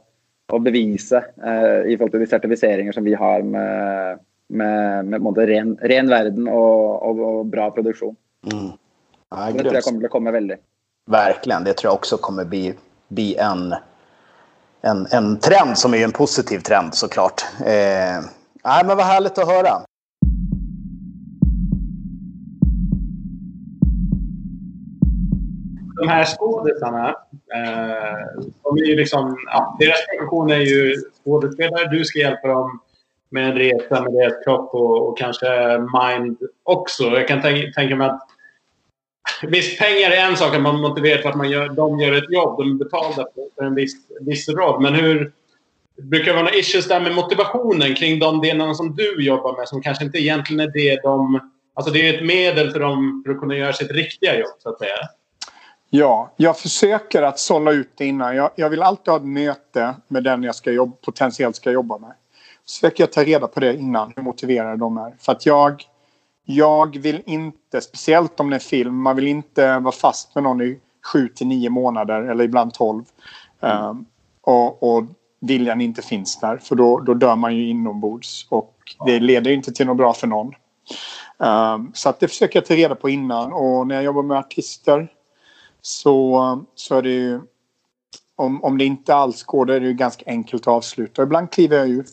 å bevise eh, i forhold til de sertifiseringer som vi har med, med, med ren, ren, verden og, og, og bra produksjon. Mm. Ja, det tror jeg kommer til å komme veldig. Verkligen. Det tror jag också kommer bli, bli en en, en trend som är en positiv trend såklart. Eh, nej, men vad härligt att höra. de här skådisarna, eh, de är ju liksom, ja, deras profession är ju skådespelare. Du ska hjälpa dem med en resa med deras kropp och, och kanske mind också. Jag kan tänka, tänka mig att Visst, pengar är en sak, att man motiverar för att man gör, de gör ett jobb. De är betalda för en viss, viss roll. Men hur... Brukar Det vara några issues där med motivationen kring de delarna som du jobbar med som kanske inte egentligen är det de... Alltså det är ett medel för dem för att kunna göra sitt riktiga jobb, så att säga. Ja, jag försöker att sålla ut det innan. Jag, jag vill alltid ha ett möte med den jag ska jobba, potentiellt ska jobba med. Så försöker jag ta reda på det innan, hur motiverade de är. För att jag, jag vill inte, speciellt om det är film, man vill inte vara fast med någon i sju till nio månader eller ibland tolv. Mm. Um, och, och viljan inte finns där, för då, då dör man ju inombords. Och det leder inte till något bra för någon. Um, så att det försöker jag ta reda på innan. Och när jag jobbar med artister så, så är det ju... Om, om det inte alls går då är det ju ganska enkelt att avsluta. Ibland kliver jag ju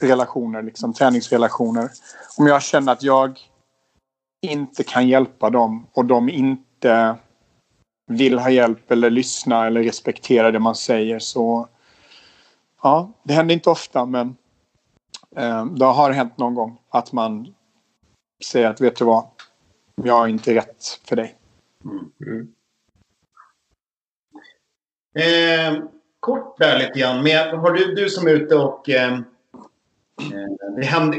relationer, liksom träningsrelationer. Om jag känner att jag inte kan hjälpa dem och de inte vill ha hjälp eller lyssna eller respektera det man säger så... Ja, det händer inte ofta men eh, det har hänt någon gång att man säger att vet du vad, jag är inte rätt för dig. Mm. Mm. Eh, kort där lite grann. Men har du, du som är ute och... Eh, eh det händer,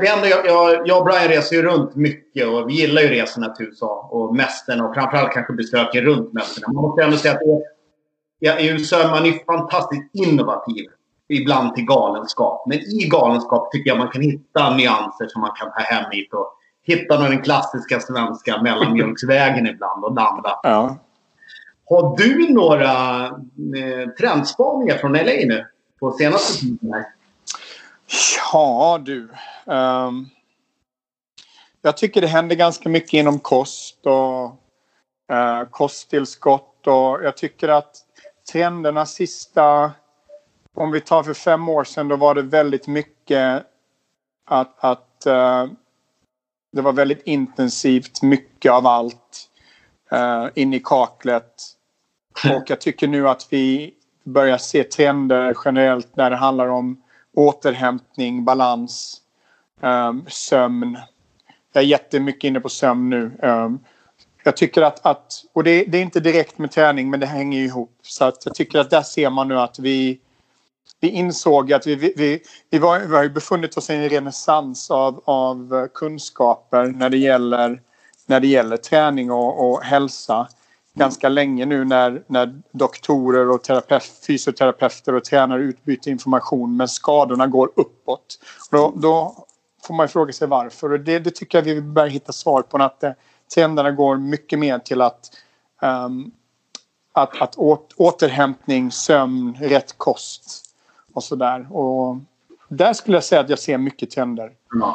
det händer, jag, jag, och Brian reser ju runt mycket och vi gillar ju resorna till USA och mästerna och framförallt kanske besöken runt mästerna. Man måste ändå säga att ja, i USA är man ju fantastiskt innovativ. Ibland till galenskap. Men i galenskap tycker jag man kan hitta nyanser som man kan ta hem hit och hitta den klassiska svenska mellanmjölksvägen ibland och landa. Ja. Har du några eh, trendspaningar från LA nu på senaste tiden? Ja du. Um, jag tycker det händer ganska mycket inom kost och uh, kosttillskott och jag tycker att trenderna sista om vi tar för fem år sedan då var det väldigt mycket att, att uh, det var väldigt intensivt, mycket av allt uh, in i kaklet. *laughs* Och jag tycker nu att vi börjar se trender generellt när det handlar om återhämtning, balans, um, sömn. Jag är jättemycket inne på sömn nu. Um, jag tycker att, att och det, det, är inte direkt med träning men det hänger ihop. Så att jag tycker att där ser man nu att vi, vi insåg att vi, vi, vi, var, vi har befunnit oss i en renässans av, av kunskaper när det gäller, när det gäller träning och, och hälsa ganska länge nu när, när doktorer och terapeut, fysioterapeuter och tränare utbyter information men skadorna går uppåt. Då, då får man fråga sig varför och det, det, tycker jag vi börjar hitta svar på. Att eh, trenderna går mycket mer till att, um, att, att åt, återhämtning, sömn, rätt kost och sådär. Och där skulle jag säga att jag ser mycket trender. Mm.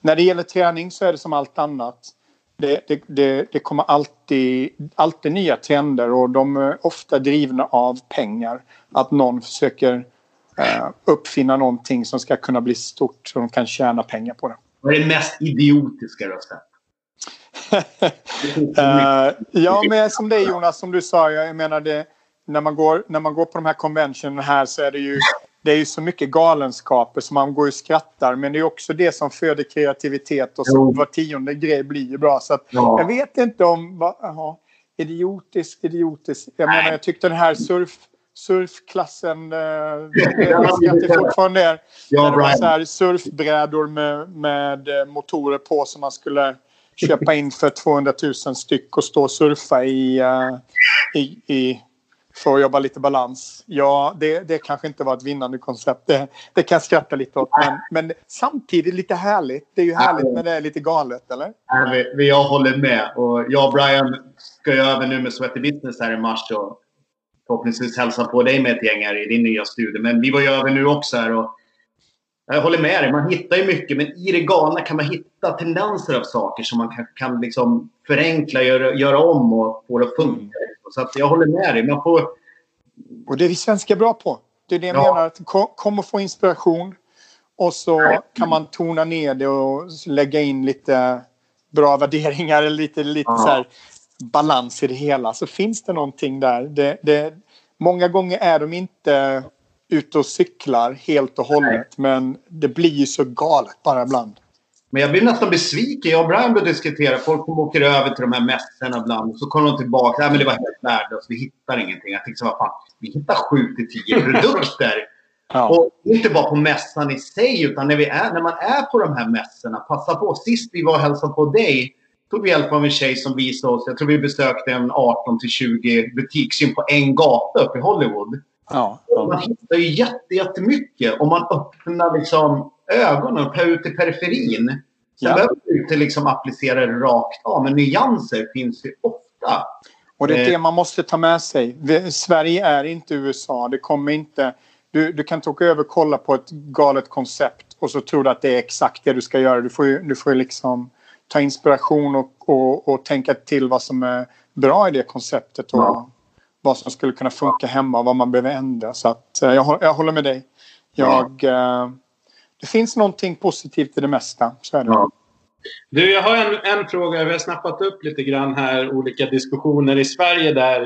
När det gäller träning så är det som allt annat det, det, det, det, kommer alltid, alltid nya trender och de är ofta drivna av pengar. Att någon försöker uh, uppfinna någonting som ska kunna bli stort så de kan tjäna pengar på det. Vad är det mest idiotiska du har sett? uh, ja, men som det Jonas, som du sa, jag menar det, när man går, när man går på de här konventionerna här så är det ju det är ju så mycket galenskaper så man går och skrattar. Men det är också det som föder kreativitet och så var tionde grej blir ju bra. Så att, ja. jag vet inte om... Va, aha, idiotisk, idiotisk. Jag Nej. menar, jag tyckte den här surf, surfklassen... Eh, jag skrattar fortfarande där. Ja, det var så här surfbrädor med, med eh, motorer på som man skulle köpa in för 200 000 styck och stå och surfa i, uh, i, i för att jobba lite balans. Ja, det, det kanske inte var ett vinnande koncept. Det, det kan jag skratta lite åt. Men, men samtidigt lite härligt. Det är ju härligt när det är lite galet, eller? Jag håller med. Och jag och Brian ska ju över nu med Sweaty Business här i mars. Och förhoppningsvis hälsa på dig med ett gäng här i din nya studio. Men vi var ju över nu också här. Och jag håller med dig. Man hittar ju mycket. Men i det galna kan man hitta tendenser av saker som man kan, kan liksom förenkla, göra, göra om och få det att funka. Mm. Så att jag håller med dig. Man får... Och det är vi svenskar bra på. Det är det jag ja. menar. Att kom och få inspiration. Och så kan man tona ner det och lägga in lite bra värderingar. Lite, lite så här balans i det hela så finns det någonting där. Det, det, många gånger är de inte ute och cyklar helt och hållet men det blir ju så galet bara ibland. Men jag blir nästan besviken. Jag och Brian började diskutera. Folk som åker över till de här mässorna ibland. Och så kommer de tillbaka. Nej, men det var helt värdelöst. Vi hittar ingenting. Jag tänkte så vad fan. Vi hittar sju till tio *laughs* produkter. ja. Och inte bara på mässan i sig. Utan när, vi är, när man är på de här mässorna. Passa på. Sist vi var och hälsade på dig. Tog vi hjälp av en tjej som visade oss. Jag tror vi besökte en 18 till 20 butiksgym på en gata uppe i Hollywood. Ja, ja. Man hittar ju jättemycket om man öppnar liksom ögonen och ut i periferin. Sen ja. behöver du inte liksom applicera det rakt av, men nyanser finns ju ofta. Och det är det eh. man måste ta med sig. Sverige är inte USA. Det kommer inte... Du, du kan inte åka över och kolla på ett galet koncept och så tror du att det är exakt det du ska göra. Du får ju, du får liksom ta inspiration och, och, och tänka till vad som är bra i det konceptet och ja. Vad som skulle kunna funka hemma och vad man behöver ändra. Så att, eh, jag, jag håller med dig. Jag, ja. Eh, det finns någonting positivt i det mesta. Så är det. Ja. Du, jag har en, en fråga. Vi har snappat upp lite grann här olika diskussioner i Sverige där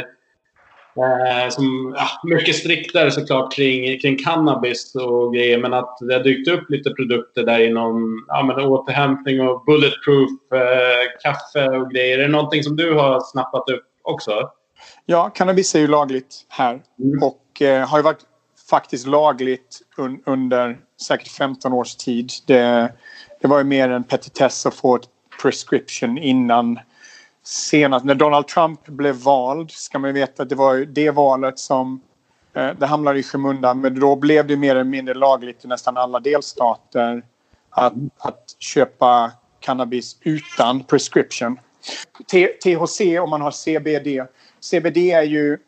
eh, som ja, mycket striktare såklart kring, kring cannabis och grejer. Men att det har dykt upp lite produkter där inom ja, men återhämtning och bulletproof eh, kaffe och grejer. Är det någonting som du har snappat upp också? Ja, cannabis är ju lagligt här mm. och eh, har ju varit faktiskt lagligt un under säkert 15 års tid. Det, det var ju mer en petitess att få ett prescription innan senast. När Donald Trump blev vald ska man veta att det var ju det valet som eh, det hamnade i skymundan. Men då blev det mer eller mindre lagligt i nästan alla delstater att, att köpa cannabis utan prescription. THC om man har CBD. CBD är ju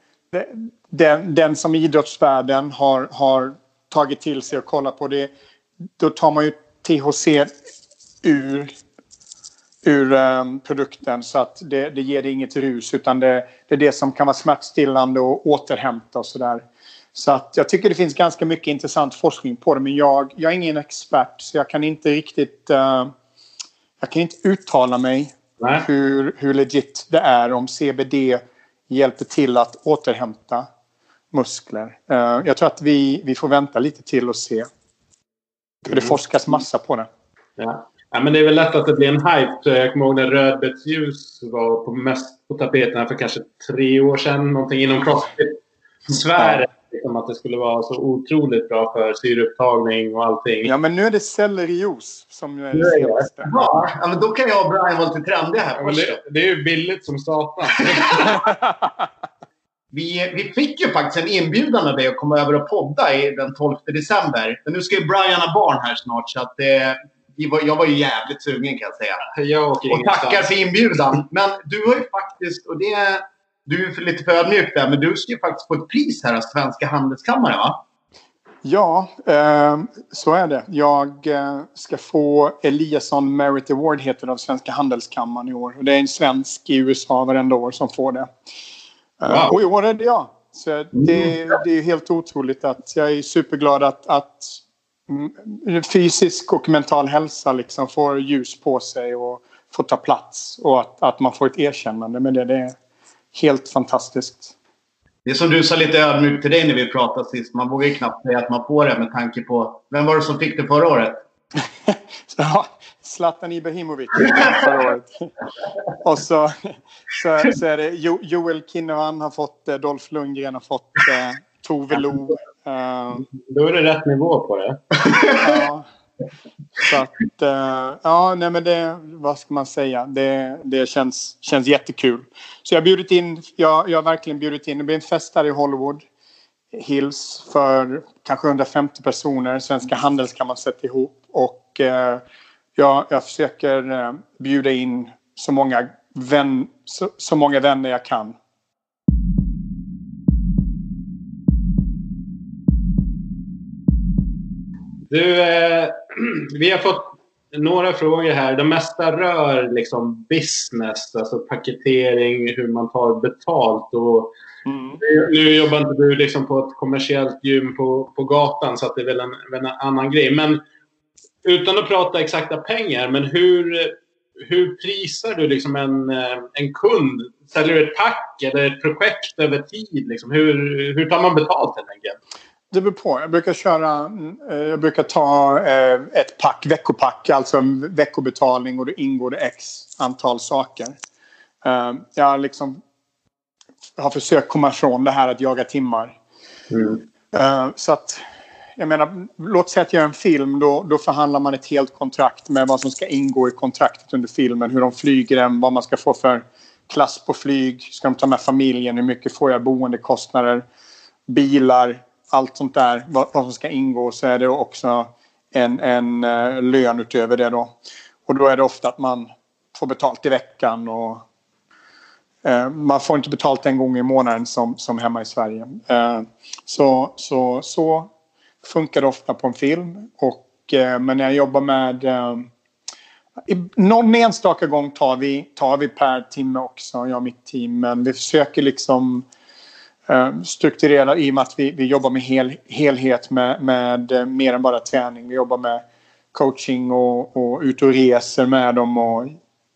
den, den som idrottsvärlden har, har tagit till sig och kollat på det. Då tar man ju THC ur, ur um, produkten så att det, det ger det inget rus utan det, det är det som kan vara smärtstillande och återhämta och sådär. Så att jag tycker det finns ganska mycket intressant forskning på det men jag, jag är ingen expert så jag kan inte riktigt uh, jag kan inte uttala mig hur, hur legit det är om CBD hjälper till att återhämta muskler. Eh, jag tror att vi, vi får vänta lite till och se. För det mm. forskas massa på det. Ja. ja. men det är väl lätt att det blir en hype. Jag kommer ihåg när rödbetsljus var på, mest på tapeten för kanske tre år sedan. Någonting inom crossfit-sfären. Liksom att det skulle vara så otroligt bra för syreupptagning och allting. Ja, men nu är det sellerijuice som är det senaste. Ja, men då kan jag och Brian vara lite trendiga här. Ja, det, det, är ju billigt som satan. *laughs* Vi, vi fick ju faktiskt en inbjudan av dig att komma över och podda i den 12 december. Men nu ska ju Brian ha barn här snart så att eh, var, jag var ju jävligt sugen kan jag säga. Jag och tackar för inbjudan. Men du har ju faktiskt, och det du är lite för ödmjuk där, men du ska ju faktiskt få ett pris här av Svenska Handelskammaren va? Ja, eh, så är det. Jag eh, ska få Eliasson Merit Award heter det av Svenska Handelskammaren i år. Och det är en svensk i USA varenda år som får det. Wow. Uh, och i år är det jag. Så det, det är helt otroligt att jag är superglad att, att mm, fysisk och mental hälsa liksom får ljus på sig och får ta plats. Och att, att man får ett erkännande med det. Det är helt fantastiskt. Det är som du sa lite ödmjukt till dig när vi pratade sist. Man vågar ju knappt säga att man får det med tanke på... Vem var det som fick det förra året? *laughs* ja, Zlatan Ibrahimovic förra året. Och så, så, så är det jo, Joel Kinnaman har fått det, Dolph Lundgren har fått det, Tove Lo. Uh, Då är det rätt nivå på det. ja. Så att, uh, ja, nej men det, vad ska man säga, det, det känns, känns jättekul. Så jag har bjudit in, jag, jag har verkligen bjudit in, det blir en fest här i Hollywood. Hills för kanske 150 personer. Svenska Handelskammaren sätter ihop. Och eh, jag, jag försöker eh, bjuda in så många, vän, så, så många vänner jag kan. Du, eh, *clears throat* vi har fått några frågor här. De mesta rör liksom business, alltså paketering, hur man tar betalt. Och mm. Nu jobbar inte du liksom på ett kommersiellt gym på, på gatan så det är väl en, en annan grej. Men utan att prata exakta pengar, men hur, hur prisar du liksom en, eh, en kund? Säljer du ett pack eller ett projekt över tid? Liksom? Hur, hur tar man betalt helt enkelt? Det beror på. Jag brukar köra... Eh, jag brukar ta eh, ett pack, veckopack, alltså en veckobetalning och då ingår det x antal saker. Jag liksom har försökt komma ifrån det här att jaga timmar. Mm. Så att jag menar, låt säga att jag gör en film. Då, då förhandlar man ett helt kontrakt med vad som ska ingå i kontraktet under filmen. Hur de flyger den, vad man ska få för klass på flyg. Ska de ta med familjen? Hur mycket får jag boendekostnader? Bilar, allt sånt där. Vad, vad som ska ingå. Så är det också en, en uh, lön utöver det då. Och då är det ofta att man får betalt i veckan och uh, man får inte betalt en gång i månaden som, som hemma i Sverige. Uh, så, så, så funkar ofta på en film. Och, eh, men när jag jobbar med... Eh, någon enstaka gång tar vi, tar vi per timme också, jag och mitt team. Men vi försöker liksom eh, strukturera i och med att vi, vi jobbar med hel, helhet med, med eh, mer än bara träning. Vi jobbar med coaching och, och ut och reser med dem och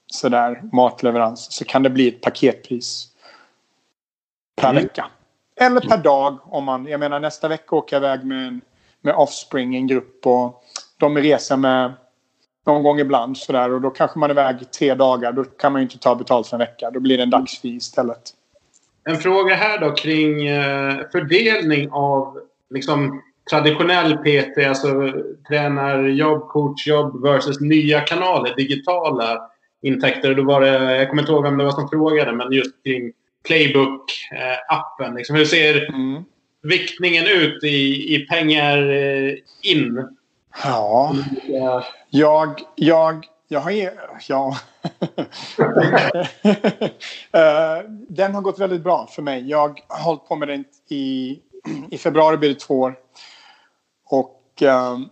sådär, matleverans. Så kan det bli ett paketpris per mm. vecka. Eller per dag om man, jag menar nästa vecka åker jag iväg med en med Offspring, en grupp. Och de reser med någon gång ibland sådär. Och då kanske man är iväg tre dagar. Då kan man ju inte ta betalt för en vecka. Då blir det en dagsfee istället. En fråga här då kring eh, fördelning av liksom, traditionell PT, alltså tränarjobb, coachjobb versus nya kanaler, digitala intäkter. Då var det, jag kommer inte ihåg vem det var som frågade, men just kring Playbook-appen. Liksom, hur ser mm viktningen ut i, i pengar eh, in? Ja, jag, jag, jag har... Ja. *laughs* Eh, den har gått väldigt bra för mig. Jag har hållit på med den i, i februari blir det två år. Och um,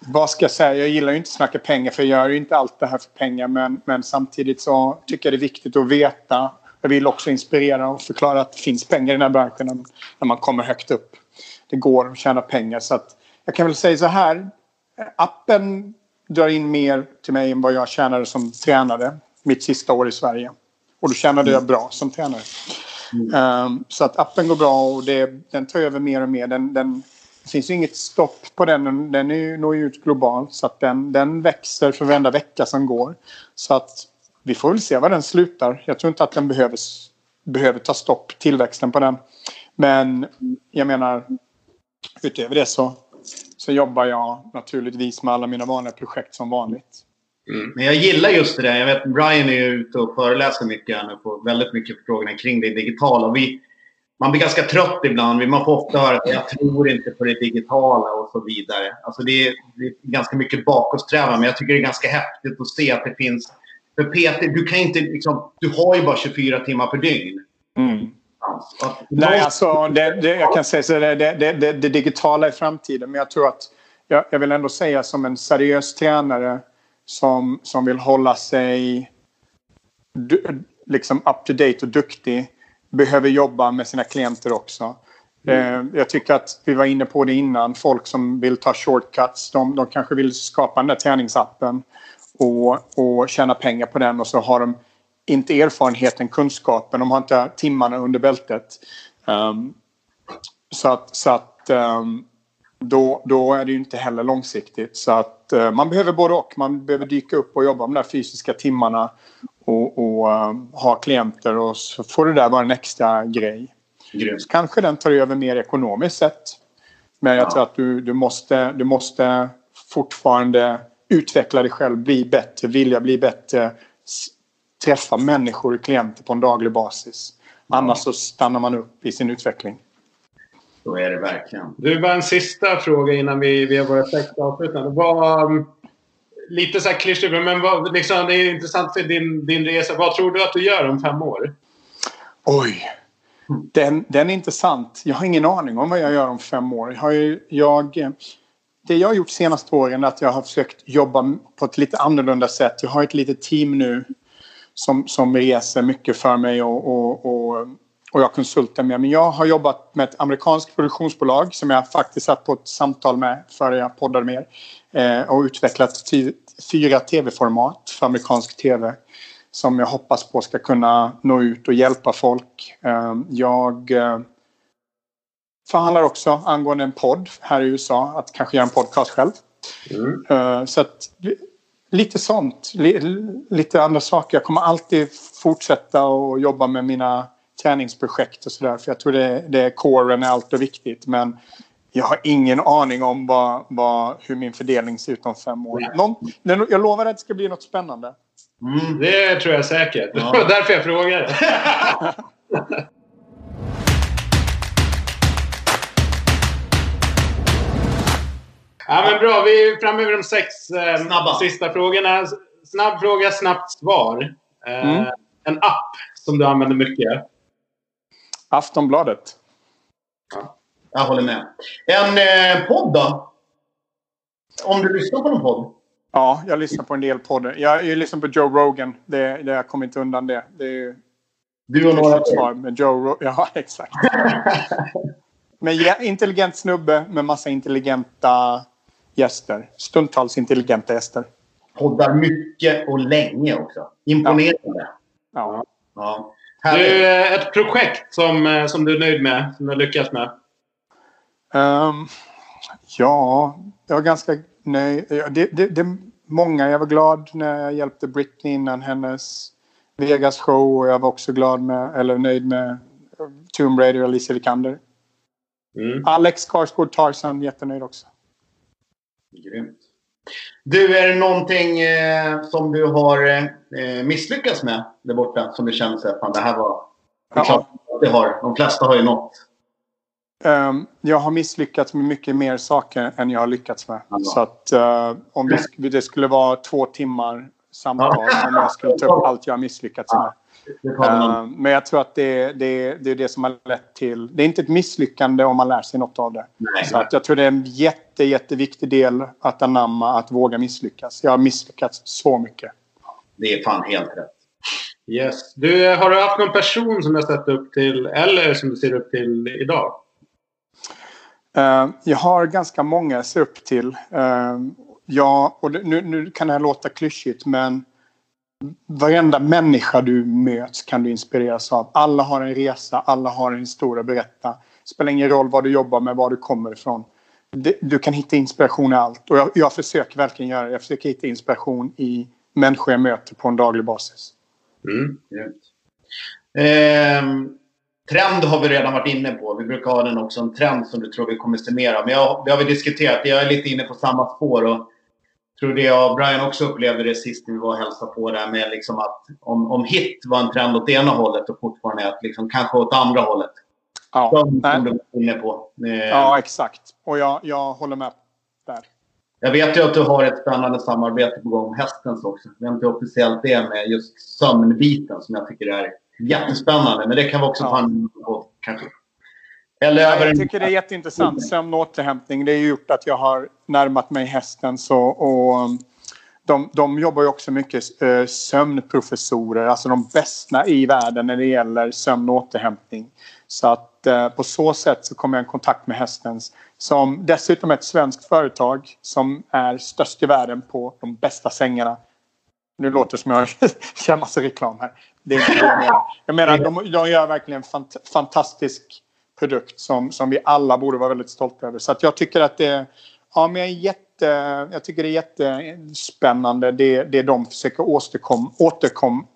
vad ska jag säga? Jag gillar ju inte att snacka pengar för jag gör ju inte allt det här för pengar. Men, men samtidigt så tycker jag det är viktigt att veta jag vill också inspirera och förklara att det finns pengar i den här branschen när man kommer högt upp. Det går att tjäna pengar. Så att jag kan väl säga så här. Appen drar in mer till mig än vad jag tjänade som tränare mitt sista år i Sverige. Och då tjänade jag bra som tränare. Mm. Um, så att appen går bra och det, den tar över mer och mer. Den, den, det finns ju inget stopp på den. Den är, når ju ut globalt. Så att den, den växer för varenda vecka som går. Så att vi får väl se var den slutar. Jag tror inte att den behöver, behöver ta stopp, tillväxten på den. Men jag menar, utöver det så, så jobbar jag naturligtvis med alla mina vanliga projekt som vanligt. Mm. Men jag gillar just det där. Jag vet Brian är ute och föreläser mycket här nu på väldigt mycket förfrågningar kring det digitala. Vi, man blir ganska trött ibland. Man får ofta höra att jag tror inte på det digitala och så vidare. Alltså det, är, det är ganska mycket bakåtsträvan men jag tycker det är ganska häftigt att se att det finns för Peter, du kan inte liksom, Du har ju bara 24 timmar per dygn. Mm. Nej, alltså det, det, jag kan säga så det, det, det, digitala i framtiden. Men jag tror att jag, jag, vill ändå säga som en seriös tränare som, som vill hålla sig du, liksom up to date och duktig behöver jobba med sina klienter också. Mm. Eh, jag tycker att vi var inne på det innan. Folk som vill ta shortcuts, de, de kanske vill skapa den där träningsappen och, och tjäna pengar på den och så har de inte erfarenheten, kunskapen, de har inte timmarna under bältet. Um, så att, så att um, då, då är det ju inte heller långsiktigt. Så att uh, man behöver både och. Man behöver dyka upp och jobba med de där fysiska timmarna och, och uh, ha klienter och så får det där vara en extra grej. Så kanske den tar över mer ekonomiskt sett. Men jag ja. tror att du, du, måste, du måste fortfarande utveckla dig själv, bli bättre, vilja bli bättre. Träffa människor, klienter på en daglig basis. Annars så stannar man upp i sin utveckling. Så är det verkligen. Du, bara en sista fråga innan vi, vi har börjat täcka avslutande. Vad, um, lite så här klyschigt, men vad, liksom, det är intressant för din, din resa. Vad tror du att du gör om fem år? Oj. Den, den är intressant. Jag har ingen aning om vad jag gör om fem år. Jag, har ju, jag det jag har gjort senaste åren är att jag har försökt jobba på ett lite annorlunda sätt. Jag har ett litet team nu som, som reser mycket för mig och, och, och, och jag konsultar med. Men jag har jobbat med ett amerikanskt produktionsbolag som jag faktiskt satt på ett samtal med före jag poddade med er. Eh, och utvecklat fyra tv-format för amerikansk tv som jag hoppas på ska kunna nå ut och hjälpa folk. Eh, jag eh, förhandlar också angående en podd här i USA, att kanske göra en podcast själv. Mm. Eh, så att lite sånt, lite andra saker. Jag kommer alltid fortsätta att jobba med mina träningsprojekt och sådär. För jag tror det, det är coren är allt och viktigt. Men jag har ingen aning om vad, vad, hur min fördelning ser ut om fem år. Någon, jag lovar att det ska bli något spännande. Mm, det tror jag säkert. Ja. Det *laughs* var därför jag frågade. *laughs* ja, men bra, vi är framme vid de sex eh, sista frågorna. Snabb fråga, snabbt svar. Eh, mm. En app som du använder mycket? Aftonbladet. Ja. Jag håller med. En eh, podd då? Om du lyssnar på någon podd? Ja, jag lyssnar på en del poddar. Jag, jag lyssnar på Joe Rogan. Det, det, jag kommer inte undan det. det är, du och några till? Med Joe Rogan. *laughs* Ja, exakt. *laughs* med intelligent snubbe med massa intelligenta gäster. Stundtals intelligenta gäster. Poddar mycket och länge också. Imponerande. Ja. ja. ja. Du, ett projekt som, eh, som du är nöjd med, som du har lyckats med? Um, ja, jag var ganska nöjd. Det, det, det, många. Jag var glad när jag hjälpte Britney innan hennes Vegas show. Och jag var också glad med, eller nöjd med Tomb Raider och Alicia Vikander. Mm. Alex Skarsgård Tarzan, jättenöjd också. Grymt. Du, är det någonting eh, som du har eh, misslyckats med där borta? Som du känner att det här var... Det, klart, det har, de flesta har ju nått Um, jag har misslyckats med mycket mer saker än jag har lyckats med. Ja. Så att uh, om det, det, skulle vara två timmar samtal ja. om jag skulle ta upp allt jag har misslyckats med. Uh, men jag tror att det, det, det är det som har lett till... Det är inte ett misslyckande om man lär sig något av det. Nej. Så att jag tror det är en jätte, jätteviktig del att anamma, att våga misslyckas. Jag har misslyckats så mycket. Det är fan helt rätt. Yes. Du, har du haft någon person som du har sett upp till eller som du ser upp till idag? Uh, jag har ganska många jag ser upp till. Uh, ja, och nu, nu kan det här låta klyschigt men varenda människa du möts kan du inspireras av. Alla har en resa, alla har en historia att berätta. Det spelar ingen roll vad du jobbar med, var du kommer ifrån. Du kan hitta inspiration i allt. Och jag, jag försöker verkligen göra det. Jag försöker hitta inspiration i människor jag möter på en daglig basis. Mm. eh, Trend har vi redan varit inne på. Vi brukar ha den också, en trend som du tror vi kommer se mer av. Men jag, det har vi diskuterat. Jag är lite inne på samma spår. Och tror det jag och Brian också upplevde det sist när vi var och hälsade på där med liksom att om, om hit var en trend åt ena hållet och fortfarande att liksom kanske åt andra hållet. Ja, som, som du var inne på. Eh, ja, exakt. Och jag, jag håller med där. Jag vet ju att du har ett spännande samarbete på gång med Hästens också. Jag vet inte officiellt det med just sömnbiten som jag tycker är jättespännande. Men det kan vi också ta en kanske. Eller ja, jag tycker det är jätteintressant. Sömn och återhämtning. Det har gjort att jag har närmat mig hästen. Så, och um, de, de jobbar ju också mycket äh, sömnprofessorer. Alltså de bästa i världen när det gäller sömn och återhämtning. Så att äh, på så sätt så kommer jag i kontakt med hästens. Som dessutom är ett svenskt företag som är störst i världen på de bästa sängarna. Nu låter det som jag *laughs* kör massa reklam här. Det är inte det jag menar. Jag menar, de, de gör verkligen en fant fantastisk produkt som, som vi alla borde vara väldigt stolta över. Så jag tycker att det, ja, men jag, är jätte, jag tycker det är jättespännande det, det de försöker åstadkomma, återkom,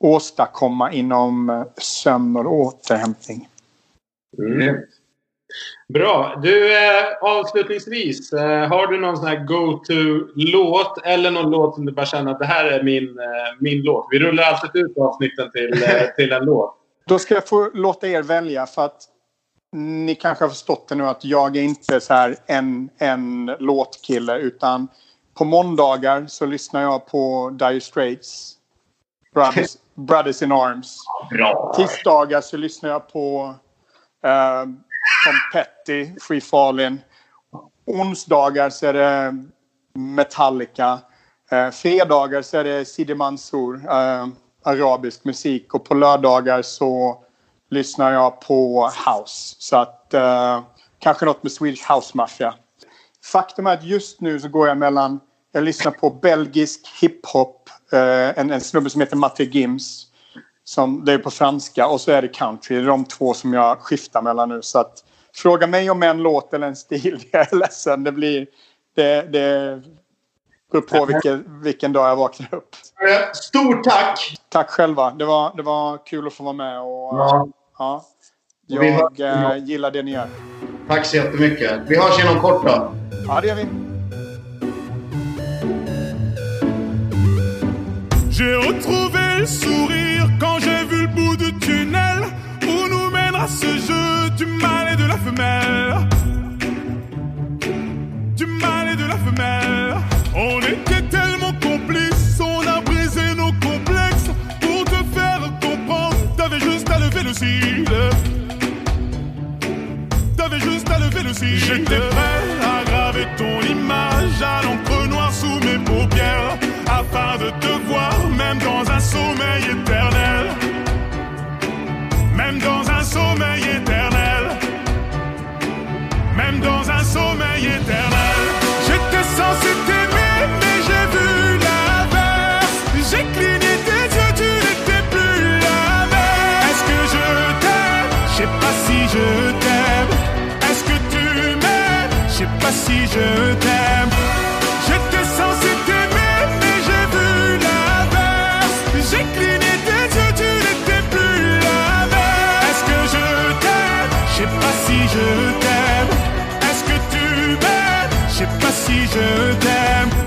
åstadkomma inom eh, sömn och återhämtning. Mm. Bra. Du, eh, avslutningsvis. Eh, har du någon sån här go-to-låt eller någon låt som du bara känner att det här är min, eh, min låt? Vi rullar alltid ut avsnitten till, till en låt. Då ska jag få låta er välja för att ni kanske har förstått det nu att jag är inte så här en, en låtkille utan på måndagar så lyssnar jag på Dire Straits. Brothers, *laughs* Brothers in Arms. Bra. Tisdagar så lyssnar jag på uh, Tom Petty, Free Fallin. Onsdagar så är det Metallica. Uh, fredagar så är det Sidi Mansour, uh, arabisk musik. Och på lördagar så lyssnar jag på house. Så att uh, kanske något med Swedish House Mafia. Faktum är att just nu så går jag mellan Jag lyssnar på belgisk hiphop. Eh, en, en snubbe som heter Matti Gims. Som, det är på franska och så är det country. Det är de två som jag skiftar mellan nu. Så att fråga mig om en låt eller en stil. *laughs* Jag är ledsen. Det blir... Det, det beror på vilken, vilken dag jag vaknar upp. Stort tack! Tack själva. Det var, det var kul att få vara med. Och, Ja. Ja. Jag eh, gillar det ni gör. Tack så jättemycket. Vi hörs inom kort då. Ja, det gör vi. J'ai retrouvé le sourire quand j'ai vu le bout du tunnel où nous mènera ce jeu du mal et de la femelle. Du mal et de la femelle. On était T'avais juste à lever le cil. J'étais prêt à graver ton image à l'encre noire sous mes paupières afin de te voir même dans un sommeil éternel. Je t'aime. J'étais censé t'aimer, mais j'ai vu l'inverse. J'ai cligné tes yeux, tu n'étais plus la même. Est-ce que je t'aime? Je sais pas si je t'aime. Est-ce que tu m'aimes? Je sais pas si je t'aime.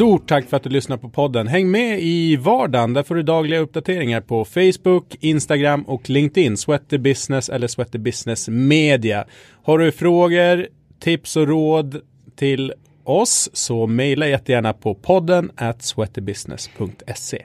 Stort tack för att du lyssnar på podden. Häng med i vardagen. Där får du dagliga uppdateringar på Facebook, Instagram och LinkedIn. Sweaty Business eller Sweaty Business Media. Har du frågor, tips och råd till oss så mejla jättegärna på podden at sweatybusiness.se.